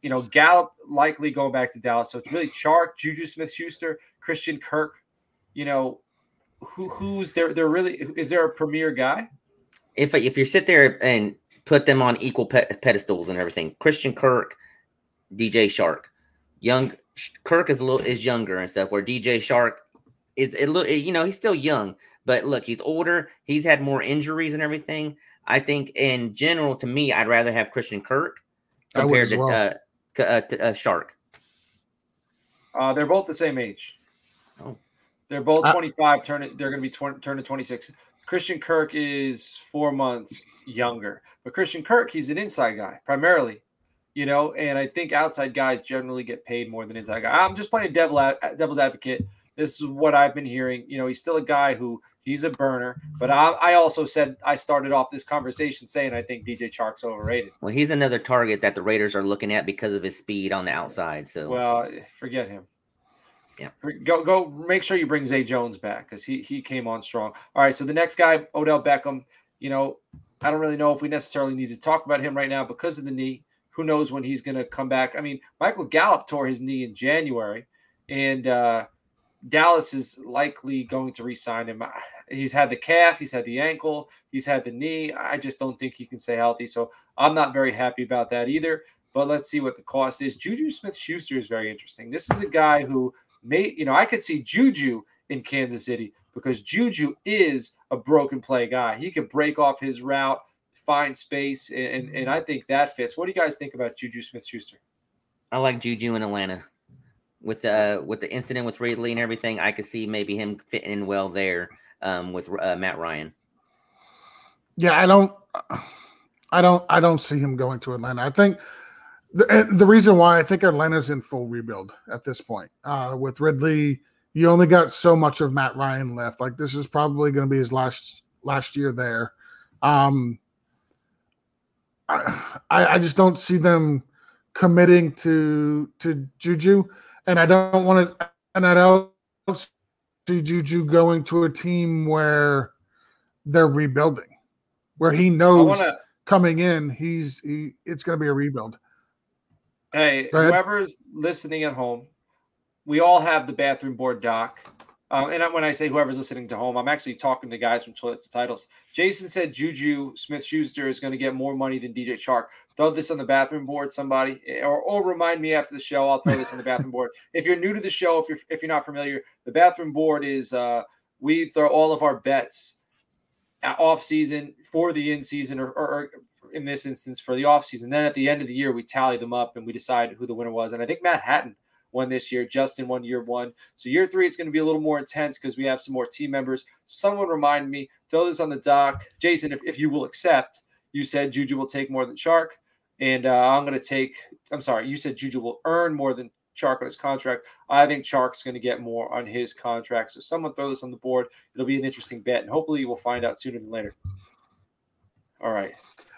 you know, Gallup likely going back to Dallas. So it's really Chark, Juju Smith Schuster, Christian Kirk. You know, who who's there? They're really is there a premier guy? If if you sit there and put them on equal pedestals and everything, Christian Kirk, DJ Chark, young Kirk is a little is younger and stuff. Where DJ Chark is a little, you know, he's still young, but look, he's older. He's had more injuries and everything. I think in general, to me, I'd rather have Christian Kirk compared to, well. uh, uh, to uh, Chark. Uh, they're both the same age. Oh. They're both uh, 25. Turn it. They're going to be 20, turning 26. Christian Kirk is four months younger, but Christian Kirk, he's an inside guy primarily, you know. And I think outside guys generally get paid more than inside guys. I'm just playing devil uh, devil's advocate this is what I've been hearing. You know, he's still a guy who he's a burner, but I, I also said I started off this conversation saying I think DJ Chark's overrated. Well, he's another target that the Raiders are looking at because of his speed on the outside. So, well, forget him. Yeah. Go go make sure you bring Zay Jones back because he he came on strong. All right. So the next guy, Odell Beckham, you know, I don't really know if we necessarily need to talk about him right now because of the knee. Who knows when he's gonna come back? I mean, Michael Gallup tore his knee in January, and uh Dallas is likely going to re-sign him. He's had the calf, he's had the ankle, he's had the knee. I just don't think he can stay healthy. So I'm not very happy about that either. But let's see what the cost is. Juju Smith Schuster is very interesting. This is a guy who may, you know, I could see Juju in Kansas City because Juju is a broken play guy. He could break off his route, find space, and, and I think that fits. What do you guys think about Juju Smith Schuster? I like Juju in Atlanta with uh with the incident with Ridley and everything, I could see maybe him fitting in well there um, with uh, Matt Ryan. Yeah, I don't, I don't, I don't see him going to Atlanta. I think the the reason why I think Atlanta's in full rebuild at this point uh, with Ridley. You only got so much of Matt Ryan left. Like this is probably going to be his last last year there. Um, I, I just don't see them committing to to Juju and I don't want to, and I don't see Juju going to a team where they're rebuilding, where he knows wanna, coming in, he's he, it's going to be a rebuild. Hey, whoever's listening at home, we all have the bathroom board doc. Um, and when I say whoever's listening to home, I'm actually talking to guys from Toilets Titles. Jason said Juju Smith Schuster is going to get more money than DJ Chark. Throw this on the bathroom board, somebody, eh, or, or remind me after the show. I'll throw this on the bathroom board. If you're new to the show, if you're if you're not familiar, the bathroom board is uh, we throw all of our bets off season for the in season, or, or, or in this instance for the off season. Then at the end of the year, we tally them up and we decide who the winner was. And I think Matt Hatton won this year. Justin won year one. So year three, it's going to be a little more intense because we have some more team members. Someone remind me, throw this on the dock. Jason, if, if you will accept, you said Juju will take more than Chark. And uh, I'm going to take, I'm sorry, you said Juju will earn more than Chark on his contract. I think Chark's going to get more on his contract. So someone throw this on the board. It'll be an interesting bet. And hopefully we'll find out sooner than later. All right.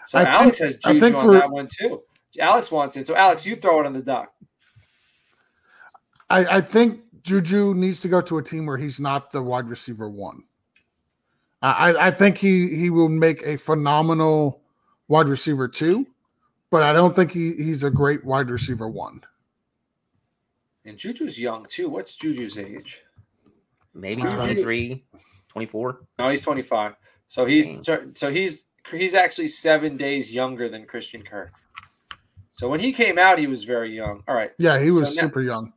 So I Alex think, has Juju on for, that one too. Alex wants it. So Alex, you throw it on the dock. I, I think Juju needs to go to a team where he's not the wide receiver one. I, I think he he will make a phenomenal wide receiver two, but I don't think he, he's a great wide receiver one. And Juju's young too. What's Juju's age? Maybe 23, 24. No, he's 25. So he's so he's he's actually seven days younger than Christian Kirk. So when he came out, he was very young. All right. Yeah, he was So now- super young.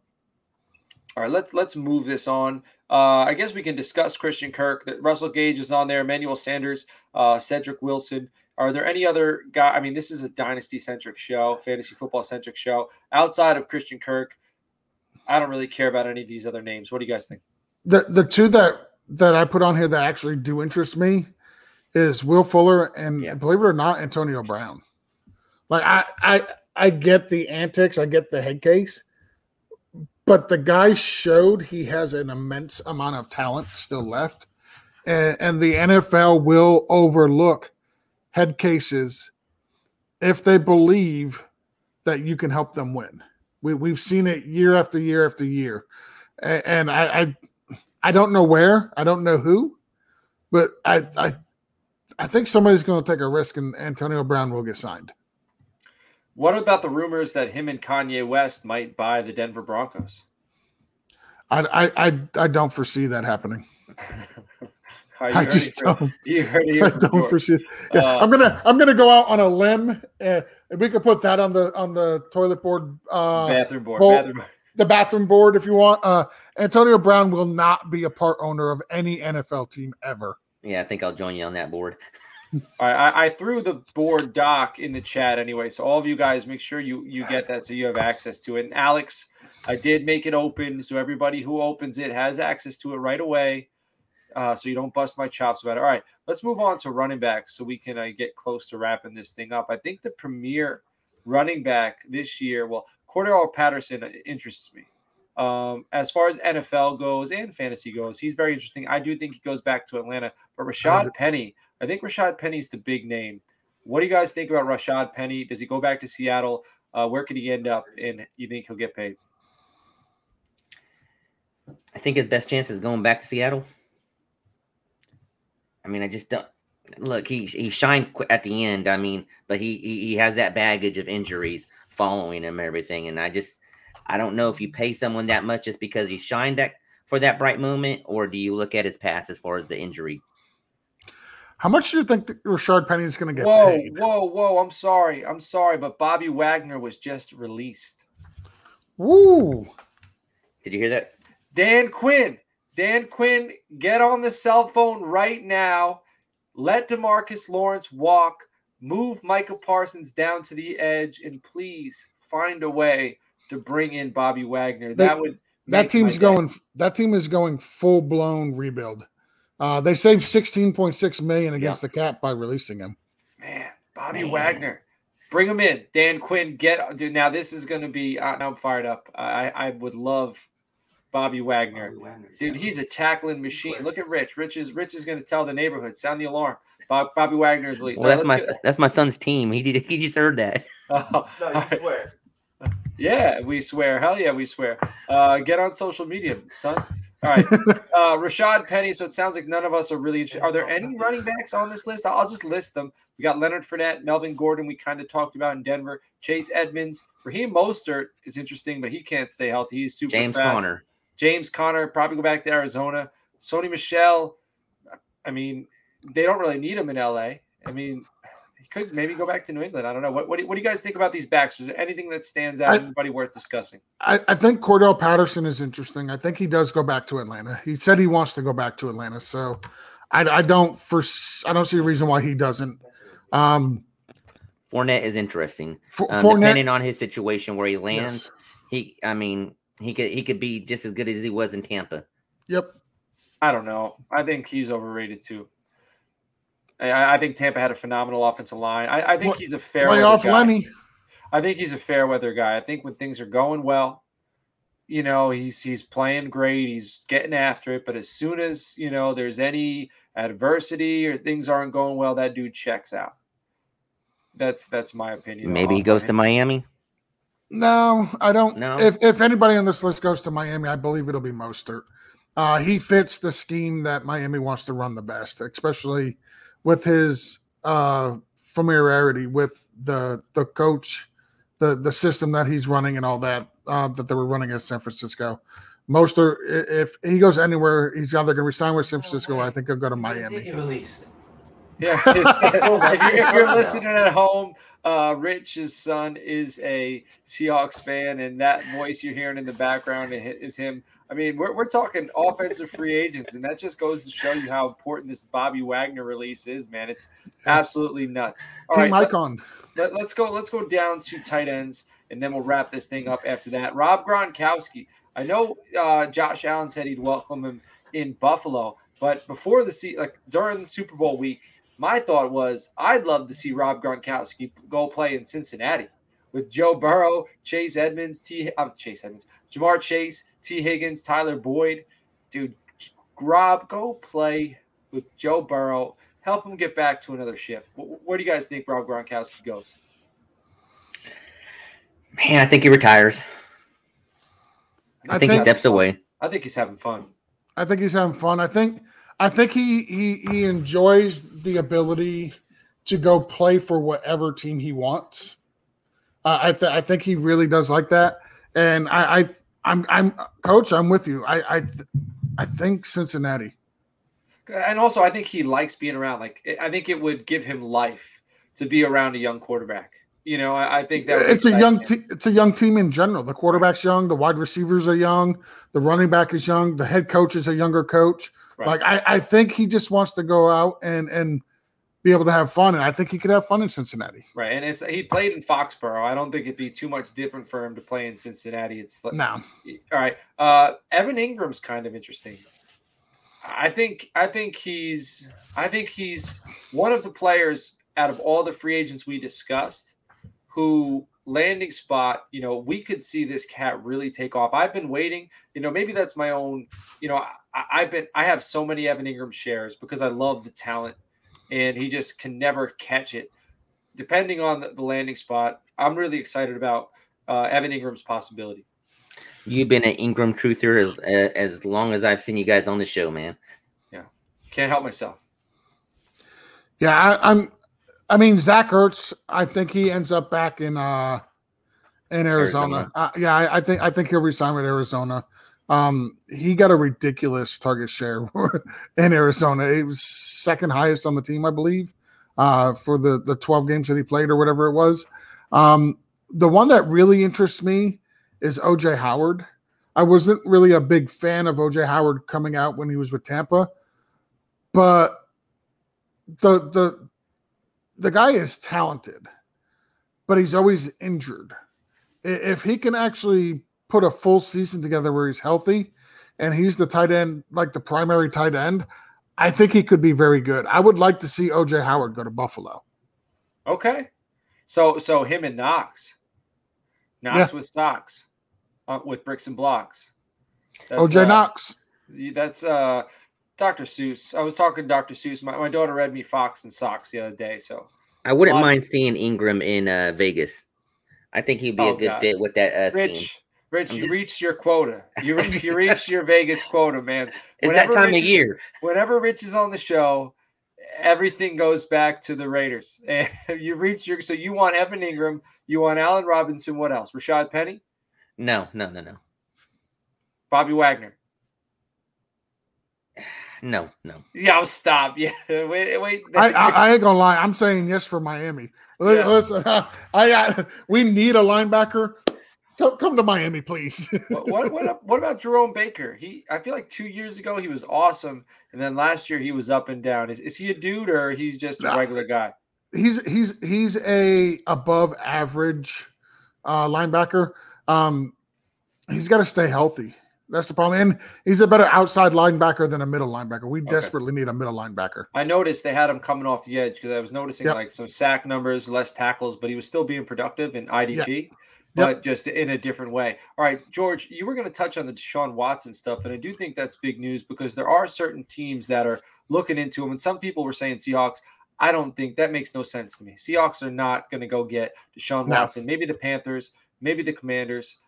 All right, let's let's move this on. Uh, I guess we can discuss Christian Kirk. That Russell Gage is on there. Emmanuel Sanders, uh, Cedric Wilson. Are there any other guy? I mean, this is a dynasty centric show, fantasy football centric show. Outside of Christian Kirk, I don't really care about any of these other names. What do you guys think? The the two that that I put on here that actually do interest me is Will Fuller and Yeah. believe it or not, Antonio Brown. Like I I I get the antics, I get the head case, but the guy showed he has an immense amount of talent still left. And, and the NFL will overlook head cases if they believe that you can help them win. We, we've seen it year after year after year. A- And I, I I don't know where, I don't know who, but I I I think somebody's going to take a risk and Antonio Brown will get signed. What about the rumors that him and Kanye West might buy the Denver Broncos? I I I, I don't foresee that happening. I just here- don't. You heard it I from don't foresee. Yeah, Uh, I'm gonna I'm gonna go out on a limb. Uh, and we could put that on the on the toilet board, uh, bathroom board. well- bathroom. the bathroom board if you want. Uh, Antonio Brown will not be a part owner of any NFL team ever. Yeah, I think I'll join you on that board. All right, I, I threw the board doc in the chat anyway, so all of you guys make sure you you get that so you have access to it. And Alex, I did make it open, so everybody who opens it has access to it right away, uh, so you don't bust my chops about it. All right, let's move on to running backs so we can uh, get close to wrapping this thing up. I think the premier running back this year, well, Cordarrelle Patterson interests me. Um, as far as NFL goes and fantasy goes, he's very interesting. I do think he goes back to Atlanta, but Rashaad Penny. I think Rashaad Penny's the big name. What do you guys think about Rashaad Penny? Does he go back to Seattle? Uh, where could he end up? And you think he'll get paid? I think his best chance is going back to Seattle. I mean, I just don't look. He he shined at the end. I mean, but he he, he has that baggage of injuries following him, and everything. And I just I don't know if you pay someone that much just because he shined that for that bright moment, or do you look at his past as far as the injury? How much do you think that Rashard Penny is going to get Whoa, paid? whoa, whoa! I'm sorry, I'm sorry, but Bobby Wagner was just released. Woo! Did you hear that? Dan Quinn, Dan Quinn, get on the cell phone right now. Let DeMarcus Lawrence walk. Move Micah Parsons down to the edge, and please find a way to bring in Bobby Wagner. They- That would That team's my day. going. That team is going full blown rebuild. Uh, they saved sixteen point six million against the cap by releasing him. Man, Bobby Man. Wagner, bring him in. Dan Quinn, get dude. Now this is going to be. Uh, I'm fired up. I I would love Bobby Wagner, dude. He's a tackling machine. Look at Rich. Rich is Rich is going to tell the neighborhood. Sound the alarm. Bob, Bobby Wagner is released. Well, that's All my right, let's that's my son's team. He did he just heard that. Oh, No, all you right. swear. Yeah, we swear. Hell yeah, we swear. Uh, get on social media, son. All right. Uh, Rashaad Penny. So it sounds like none of us are really interested. Are there any running backs on this list? I'll just list them. We got Leonard Fournette, Melvin Gordon, we kind of talked about in Denver. Chase Edmonds. Raheem Mostert is interesting, but he can't stay healthy. He's super James fast. Conner. James Conner, probably go back to Arizona. Sony Michel. I mean, they don't really need him in LA. I mean, he could maybe go back to New England. I don't know. What, what, do, what do you guys think about these backs? Is there anything that stands out? I- Anybody worth discussing? I, I think Cordarrelle Patterson is interesting. I think he does go back to Atlanta. He said he wants to go back to Atlanta, so I, I don't for I don't see a reason why he doesn't. Um, Fournette is interesting. for, Um, Fournette, depending on his situation where he lands, yes. he I mean he could he could be just as good as he was in Tampa. Yep. I don't know. I think he's overrated too. I, I think Tampa had a phenomenal offensive line. I, I think Play- he's a fair Playoff guy. Lenny. I think he's a fair weather guy. I think when things are going well, you know, he's he's playing great. He's getting after it. But as soon as you know there's any adversity or things aren't going well, that dude checks out. That's that's my opinion. Maybe he on goes to. Miami. No, I don't. No? If if anybody on this list goes to Miami, I believe it'll be Mostert. Uh, he fits the scheme that Miami wants to run the best, especially with his uh, familiarity with the the coach, the the system that he's running, and all that uh, that they were running at San Francisco. Mostert, if he goes anywhere, he's either going to resign with San Francisco. or I think he'll go to Miami. Yeah, if you're, if you're listening at home, uh, Rich's son is a Seahawks fan, and that voice you're hearing in the background is him. I mean, we're, we're talking offensive free agents, and that just goes to show you how important this Bobby Wagner release is, man. It's absolutely nuts. All Team right, Icon. Let, let, let's go. Let's go down to tight ends, and then we'll wrap this thing up after that. Rob Gronkowski. I know uh, Josh Allen said he'd welcome him in Buffalo, but before the like during Super Bowl week my thought was I'd love to see Rob Gronkowski go play in Cincinnati with Joe Burrow, Chase Edmonds, T. Uh, Chase Edmonds, Ja'Marr Chase, Tee Higgins, Tyler Boyd. Dude, Rob, go play with Joe Burrow. Help him get back to another ship. Where do you guys think Rob Gronkowski goes? Man, I think he retires. I, I think, think, he steps away. I think he's having fun. I think he's having fun. I think I think he he he enjoys the ability to go play for whatever team he wants. Uh, I th- I think he really does like that, and I, I I'm I'm coach. I'm with you. I I th- I think Cincinnati. And also, I think he likes being around. Like I think it would give him life to be around a young quarterback. You know, I, I think that it's a young te- it's a young team in general. The quarterback's young, the wide receivers are young, the running back is young, the head coach is a younger coach. Right. Like I, I think he just wants to go out and and be able to have fun, and I think he could have fun in Cincinnati. Right, and it's he played in Foxborough. I don't think it'd be too much different for him to play in Cincinnati. It's like, no. All right, uh, Evan Engram's kind of interesting. I think I think he's I think he's one of the players out of all the free agents we discussed who landing spot, you know, we could see this cat really take off. I've been waiting, you know, maybe that's my own, you know, I, have been I have so many Evan Engram shares because I love the talent and he just can never catch it. Depending on the, the landing spot, I'm really excited about uh, Evan Engram's possibility. You've been an Engram truther as, as long as I've seen you guys on the show, man. Yeah, can't help myself. Yeah, I, I'm. I mean, Zach Ertz. I think he ends up back in uh in Arizona. Arizona. Uh, yeah, I, I, think I think he'll resign with Arizona. Um, he got a ridiculous target share in Arizona. It was second highest on the team, I believe, uh, for the the 12 games that he played or whatever it was. Um, the one that really interests me is OJ Howard. I wasn't really a big fan of OJ Howard coming out when he was with Tampa, but the the the guy is talented, but he's always injured. If he can actually put a full season together where he's healthy and he's the tight end, like the primary tight end, I think he could be very good. I would like to see OJ Howard go to Buffalo. Okay. So so him and Knox. Knox yeah. with socks. Uh, with bricks and blocks. That's, OJ uh, Knox. That's uh Dr. Seuss. I was talking to Dr. Seuss. My, my daughter read me Fox and Socks the other day. So I wouldn't mind seeing Engram in uh, Vegas. I think he'd be oh, a good God. fit with that uh, Rich, scheme. Rich, I'm you just... reached your quota. You reached, you reached your Vegas quota, man. It's whenever that time Rich of year. Is, whenever Rich is on the show, everything goes back to the Raiders. And you reached your so you want Evan Engram, you want Allen Robinson. What else? Rashaad Penny? No, no, no, no. Bobby Wagner. No, no. Yeah, I'll stop. Yeah, wait, wait. I, I, I, ain't gonna lie. I'm saying yes for Miami. Yeah. Listen, I, I, we need a linebacker. Come, come to Miami, please. what, what, what, what, about Jerome Baker? He, I feel like two years ago he was awesome, and then last year he was up and down. Is, is he a dude or he's just a regular guy? He's he's he's a above average uh, linebacker. Um, he's got to stay healthy. That's the problem. And he's a better outside linebacker than a middle linebacker. We okay. desperately need a middle linebacker. I noticed they had him coming off the edge because I was noticing yep. like some sack numbers, less tackles, but he was still being productive in IDP. Yep but yep. just in a different way. All right, George, you were going to touch on the Deshaun Watson stuff, and I do think that's big news because there are certain teams that are looking into him, and some people were saying Seahawks. I don't think that makes no sense to me. Seahawks are not going to go get Deshaun no. Watson. Maybe the Panthers, maybe the Commanders.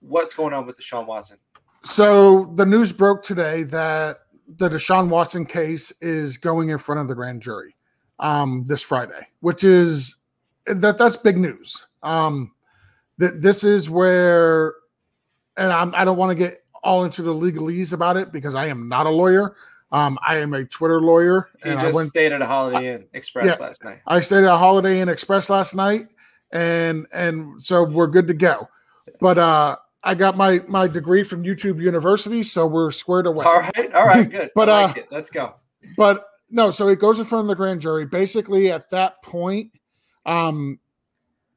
What's going on with Deshaun Watson? So the news broke today that the Deshaun Watson case is going in front of the grand jury um, this Friday, which is that that's big news. Um, that this is where, and I'm, I don't want to get all into the legalese about it because I am not a lawyer. Um, I am a Twitter lawyer, He and just I went. stayed at a Holiday Inn Express Yeah. last night. I stayed at a Holiday Inn Express last night, and and so we're good to go. But uh, I got my my degree from YouTube University, so we're squared away. All right, all right, good. But, like uh, it. let's go. but no so it goes in front of the grand jury basically at that point um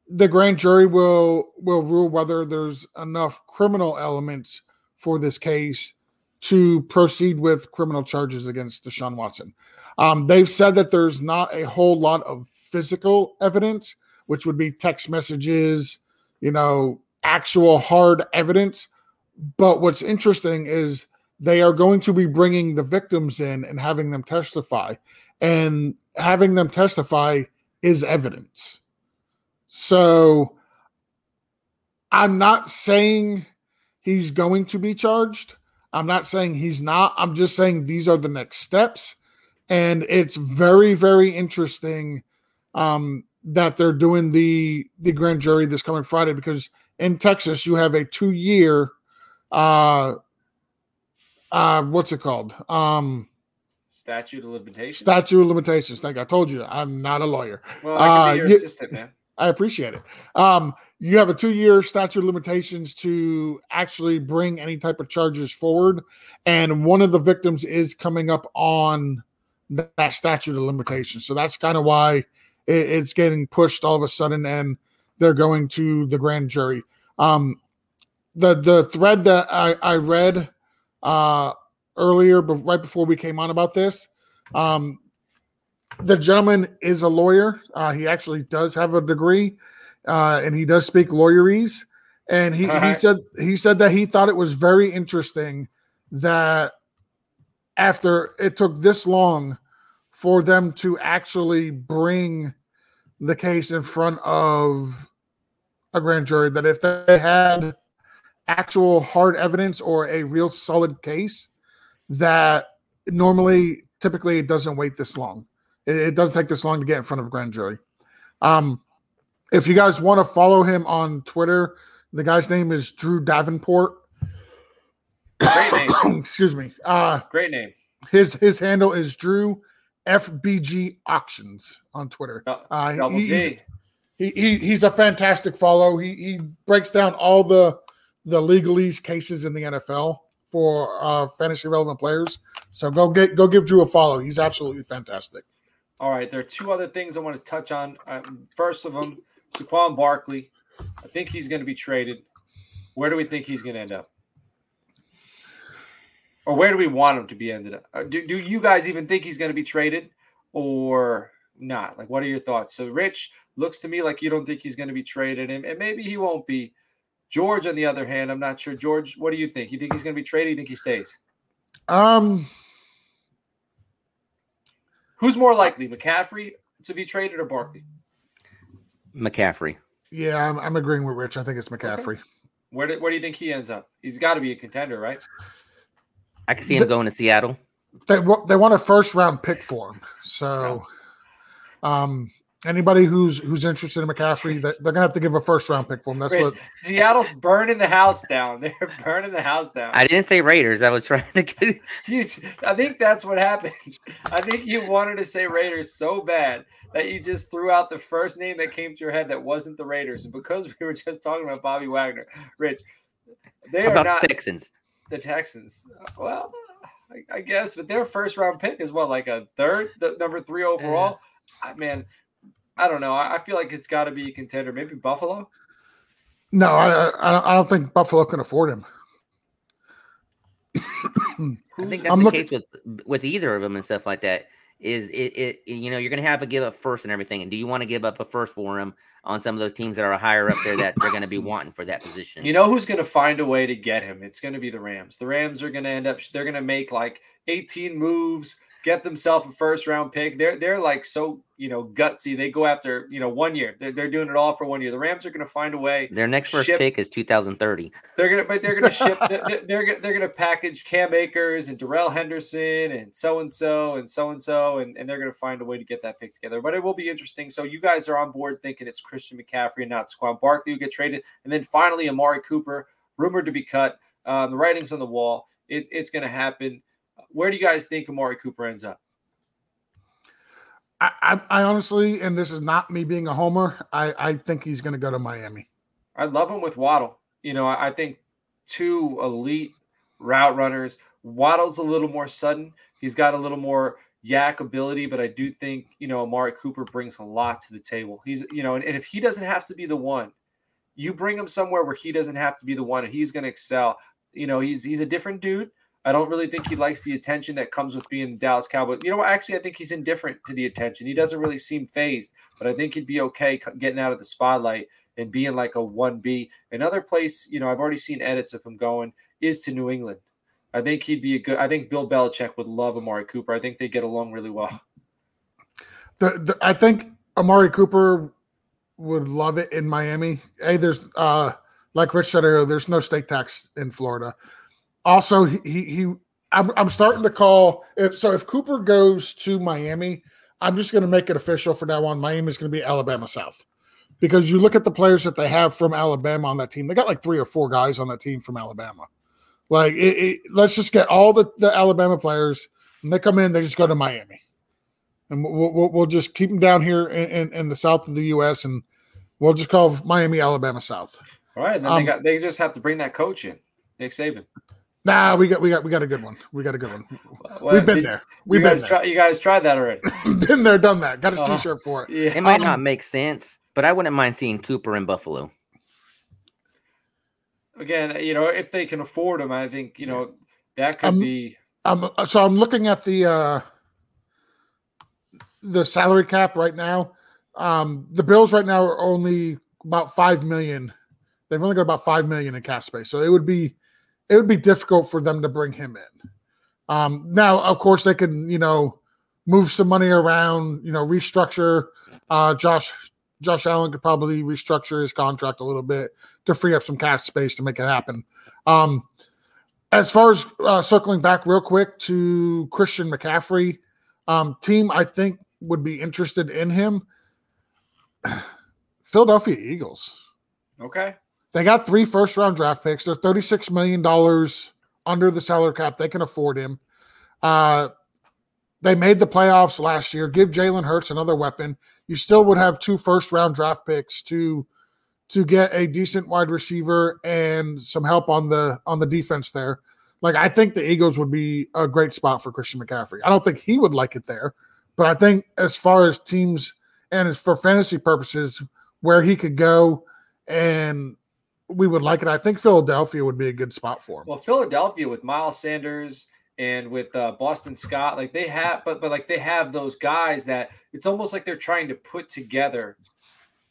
the grand jury will will rule whether there's enough criminal elements for this case to proceed with criminal charges against Deshaun Watson. Um, they've said that there's not a whole lot of physical evidence, which would be text messages, you know, actual hard evidence. But what's interesting is they are going to be bringing the victims in and having them testify. And having them testify is evidence. So i'm not saying he's going to be charged. I'm not saying he's not. I'm just saying these are the next steps. And it's very very interesting um, that they're doing the the grand jury this coming friday because in texas you have a two year uh uh what's it called? Um Statute of limitations. statute of limitations. Like i told you i'm not a lawyer. Well, I can uh, be your you- assistant, man. i appreciate it. Um you have a two year statute of limitations to actually bring any type of charges forward and one of the victims is coming up on that statute of limitations. So that's kind of why it, it's getting pushed all of a sudden and they're going to the grand jury. Um the the thread that i i read uh earlier but right before we came on about this um the gentleman is a lawyer. Uh he actually does have a degree uh and he does speak lawyerese and he, he said he said that he thought it was very interesting that after it took this long for them to actually bring the case in front of a grand jury that if they had actual hard evidence or a real solid case that normally typically it doesn't wait this long it, it doesn't take this long to get in front of a grand jury um if you guys want to follow him on twitter the guy's name is drew davenport Great name. excuse me uh Great name. his his handle is drew fbg auctions on twitter uh, he- he's, he, he he's a fantastic follow. He he breaks down all the the legalese cases in the NFL for uh, fantasy relevant players. So go get go give Drew a follow. He's absolutely fantastic. All right, there are two other things I want to touch on. Um, first of them, Saquon Barkley. I think he's going to be traded. Where do we think he's going to end up? Or where do we want him to be ended up? Uh, Do, do you guys even think he's going to be traded or not? Like, what are your thoughts? So, Rich looks to me like you don't think he's going to be traded, and, and maybe he won't be. George, on the other hand, I'm not sure. George, what do you think? You think he's going to be traded? You think he stays? Um, Who's more likely, McCaffrey to be traded or Barkley? McCaffrey. yeah, I'm, I'm agreeing with Rich. I think it's McCaffrey. Where do, where do you think he ends up? He's got to be a contender, right? I can see him The- going to Seattle. They they want a first round pick for him. So, um, anybody who's who's interested in McCaffrey, they, they're gonna have to give a first round pick for him. That's Rich, what. Seattle's burning the house down. They're burning the house down. I didn't say Raiders. I was trying to get. You, I think that's what happened. I think you wanted to say Raiders so bad that you just threw out the first name that came to your head that wasn't the Raiders. And because we were just talking about Bobby Wagner, Rich, they How are about not the Texans? The Texans. Well, I, I guess, but their first round pick is what, like a third, the number three overall. I, man, I don't know. I, I feel like it's got to be a contender. Maybe Buffalo. No, I, I I don't- think Buffalo can afford him. I think that's I'm the looking- case with with either of them and stuff like that. Is it, it you know you're going to have to give up first and everything, and do you want to give up a first for him on some of those teams that are higher up there that they're going to be wanting for that position? You know who's going to find a way to get him? It's going to be the Rams. The Rams are going to end up. They're going to make like 18 moves, get themselves a first round pick. They're they're like so you know gutsy. They go after you know one year. They're, they're doing it all for one year. The Rams are going to find a way. Their next first Ship- pick is 2030. They're gonna but they're gonna ship. they're, they're gonna they're gonna package Cam Akers and Darrell Henderson and so and so and so and so and and they're gonna find a way to get that pick together. But it will be interesting. So you guys are on board thinking it's Christian McCaffrey and not Saquon Barkley who get traded, and then finally Amari Cooper rumored to be cut. Um, the writing's on the wall. It, it's going to happen. Where do you guys think Amari Cooper ends up? I, I, I honestly, and this is not me being a homer, I, I think he's going to go to Miami. I love him with Waddle. You know, I, I think two elite route runners. Waddle's a little more sudden. He's got a little more YAC ability, but I do think, you know, Amari Cooper brings a lot to the table. He's, you know, and, and if he doesn't have to be the one, you bring him somewhere where he doesn't have to be the one and he's going to excel. You know, he's he's a different dude. I don't really think he likes the attention that comes with being Dallas Cowboy. You know? Actually, I think he's indifferent to the attention. He doesn't really seem fazed, but I think he'd be okay getting out of the spotlight and being like a 1B. Another place, you know, I've already seen edits of him going is to New England. I think he'd be a good. I think Bill Belichick would love Amari Cooper. I think they get along really well. The, the I think Amari Cooper would love it in Miami. Hey, there's uh like Rich said earlier, there's no state tax in Florida. Also, he he, I'm, I'm starting to call if so if Cooper goes to Miami, I'm just going to make it official for now on. Miami is going to be Alabama South because you look at the players that they have from Alabama on that team. They got like three or four guys on that team from Alabama. Like, it, it, let's just get all the, the Alabama players, and they come in, they just go to Miami, and we'll, we'll, we'll just keep them down here in, in, in, the south of the U.S. and we'll just call Miami, Alabama South. All right, and then um, they got they just have to bring that coach in, Nick Saban. Nah, we got we got we got a good one. We got a good one. Well, We've been there. We've been there. Try, you guys tried that already. been there, done that. Got his uh-huh. t-shirt for it. Yeah. It might um, not make sense, but I wouldn't mind seeing Cooper in Buffalo. Again, you know, if they can afford him, I think you know that could um, be. Um, so I'm looking at the uh the salary cap right now. Um, the Bills right now are only about five million. They've only got about five million in cap space, so it would be it would be difficult for them to bring him in. Um, now, of course, they can, you know, move some money around, you know, restructure. Uh, Josh Josh Allen could probably restructure his contract a little bit to free up some cap space to make it happen. Um, as far as uh, circling back real quick to Christian McCaffrey, um, team I think would be interested in him. Philadelphia Eagles. Okay. They got three first round draft picks. They're $36 million under the salary cap. They can afford him. Uh, they made the playoffs last year. Give Jalen Hurts another weapon. You still would have two first round draft picks to to get a decent wide receiver and some help on the on the defense there. Like I think the Eagles would be a great spot for Christian McCaffrey. I don't think he would like it there, but I think as far as teams and as for fantasy purposes, where he could go and we would like it. I think Philadelphia would be a good spot for him. Well, Philadelphia with Miles Sanders and with uh, Boston Scott, like they have, but but like they have those guys that it's almost like they're trying to put together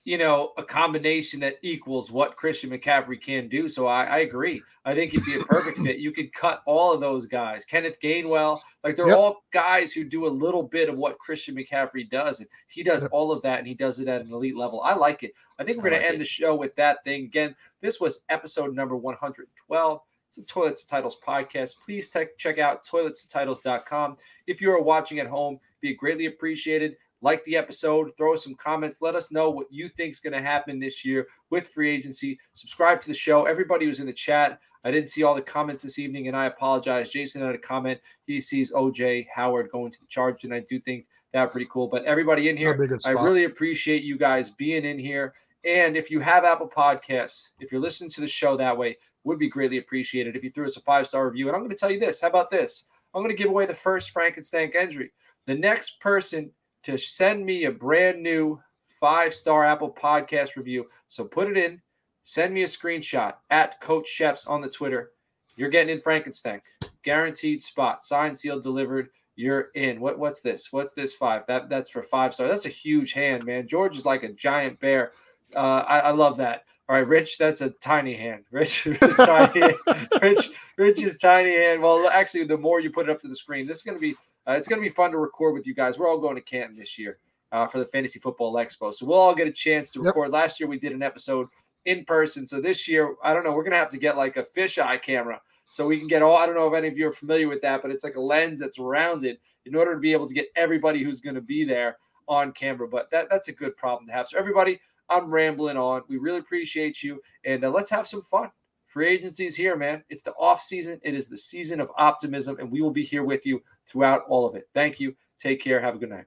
you know, a combination that equals what Christian McCaffrey can do. So I, I agree. I think he'd be a perfect fit. You could cut all of those guys. Kenneth Gainwell, like they're yep. all guys who do a little bit of what Christian McCaffrey does. And he does yep. all of that and he does it at an elite level. I like it. I think we're going like to end it. the show with that thing. Again, this was episode number 112. It's a Toilets and Titles podcast. Please te- check out toiletsandtitles.com. If you are watching at home, be greatly appreciated like the episode, throw us some comments, let us know what you think is going to happen this year with free agency. Subscribe to the show. Everybody who's in the chat, I didn't see all the comments this evening, and I apologize. Jason had a comment. He sees OJ Howard going to the charge, and I do think that pretty cool. But everybody in here, I really appreciate you guys being in here. And if you have Apple Podcasts, if you're listening to the show that way, would be greatly appreciated if you threw us a five star review. And I'm going to tell you this. How about this? I'm going to give away the first Frankenstein entry. The next person to send me a brand new five star Apple podcast review. So put it in, send me a screenshot at Coach Sheps on the Twitter. You're getting in Frankenstein. Guaranteed spot, signed, sealed, delivered. You're in. What what's this? What's this five? That that's for five stars. That's a huge hand, man. George is like a giant bear. Uh, I, I love that. All right, Rich, that's a tiny hand. Rich, Rich, tiny, Rich, Rich is tiny hand. Well, actually, the more you put it up to the screen, this is going to be uh, it's going to be fun to record with you guys. We're all going to Canton this year uh, for the Fantasy Football Expo. So we'll all get a chance to record. Yep. Last year we did an episode in person. So this year, I don't know, we're going to have to get like a fisheye camera so we can get all, I don't know if any of you are familiar with that, but it's like a lens that's rounded in order to be able to get everybody who's going to be there on camera. But that, that's a good problem to have. So everybody, I'm rambling on. We really appreciate you. And uh, let's have some fun Free agency is here, man. It's the off season. It is the season of optimism, and we will be here with you throughout all of it. Thank you. Take care. Have a good night.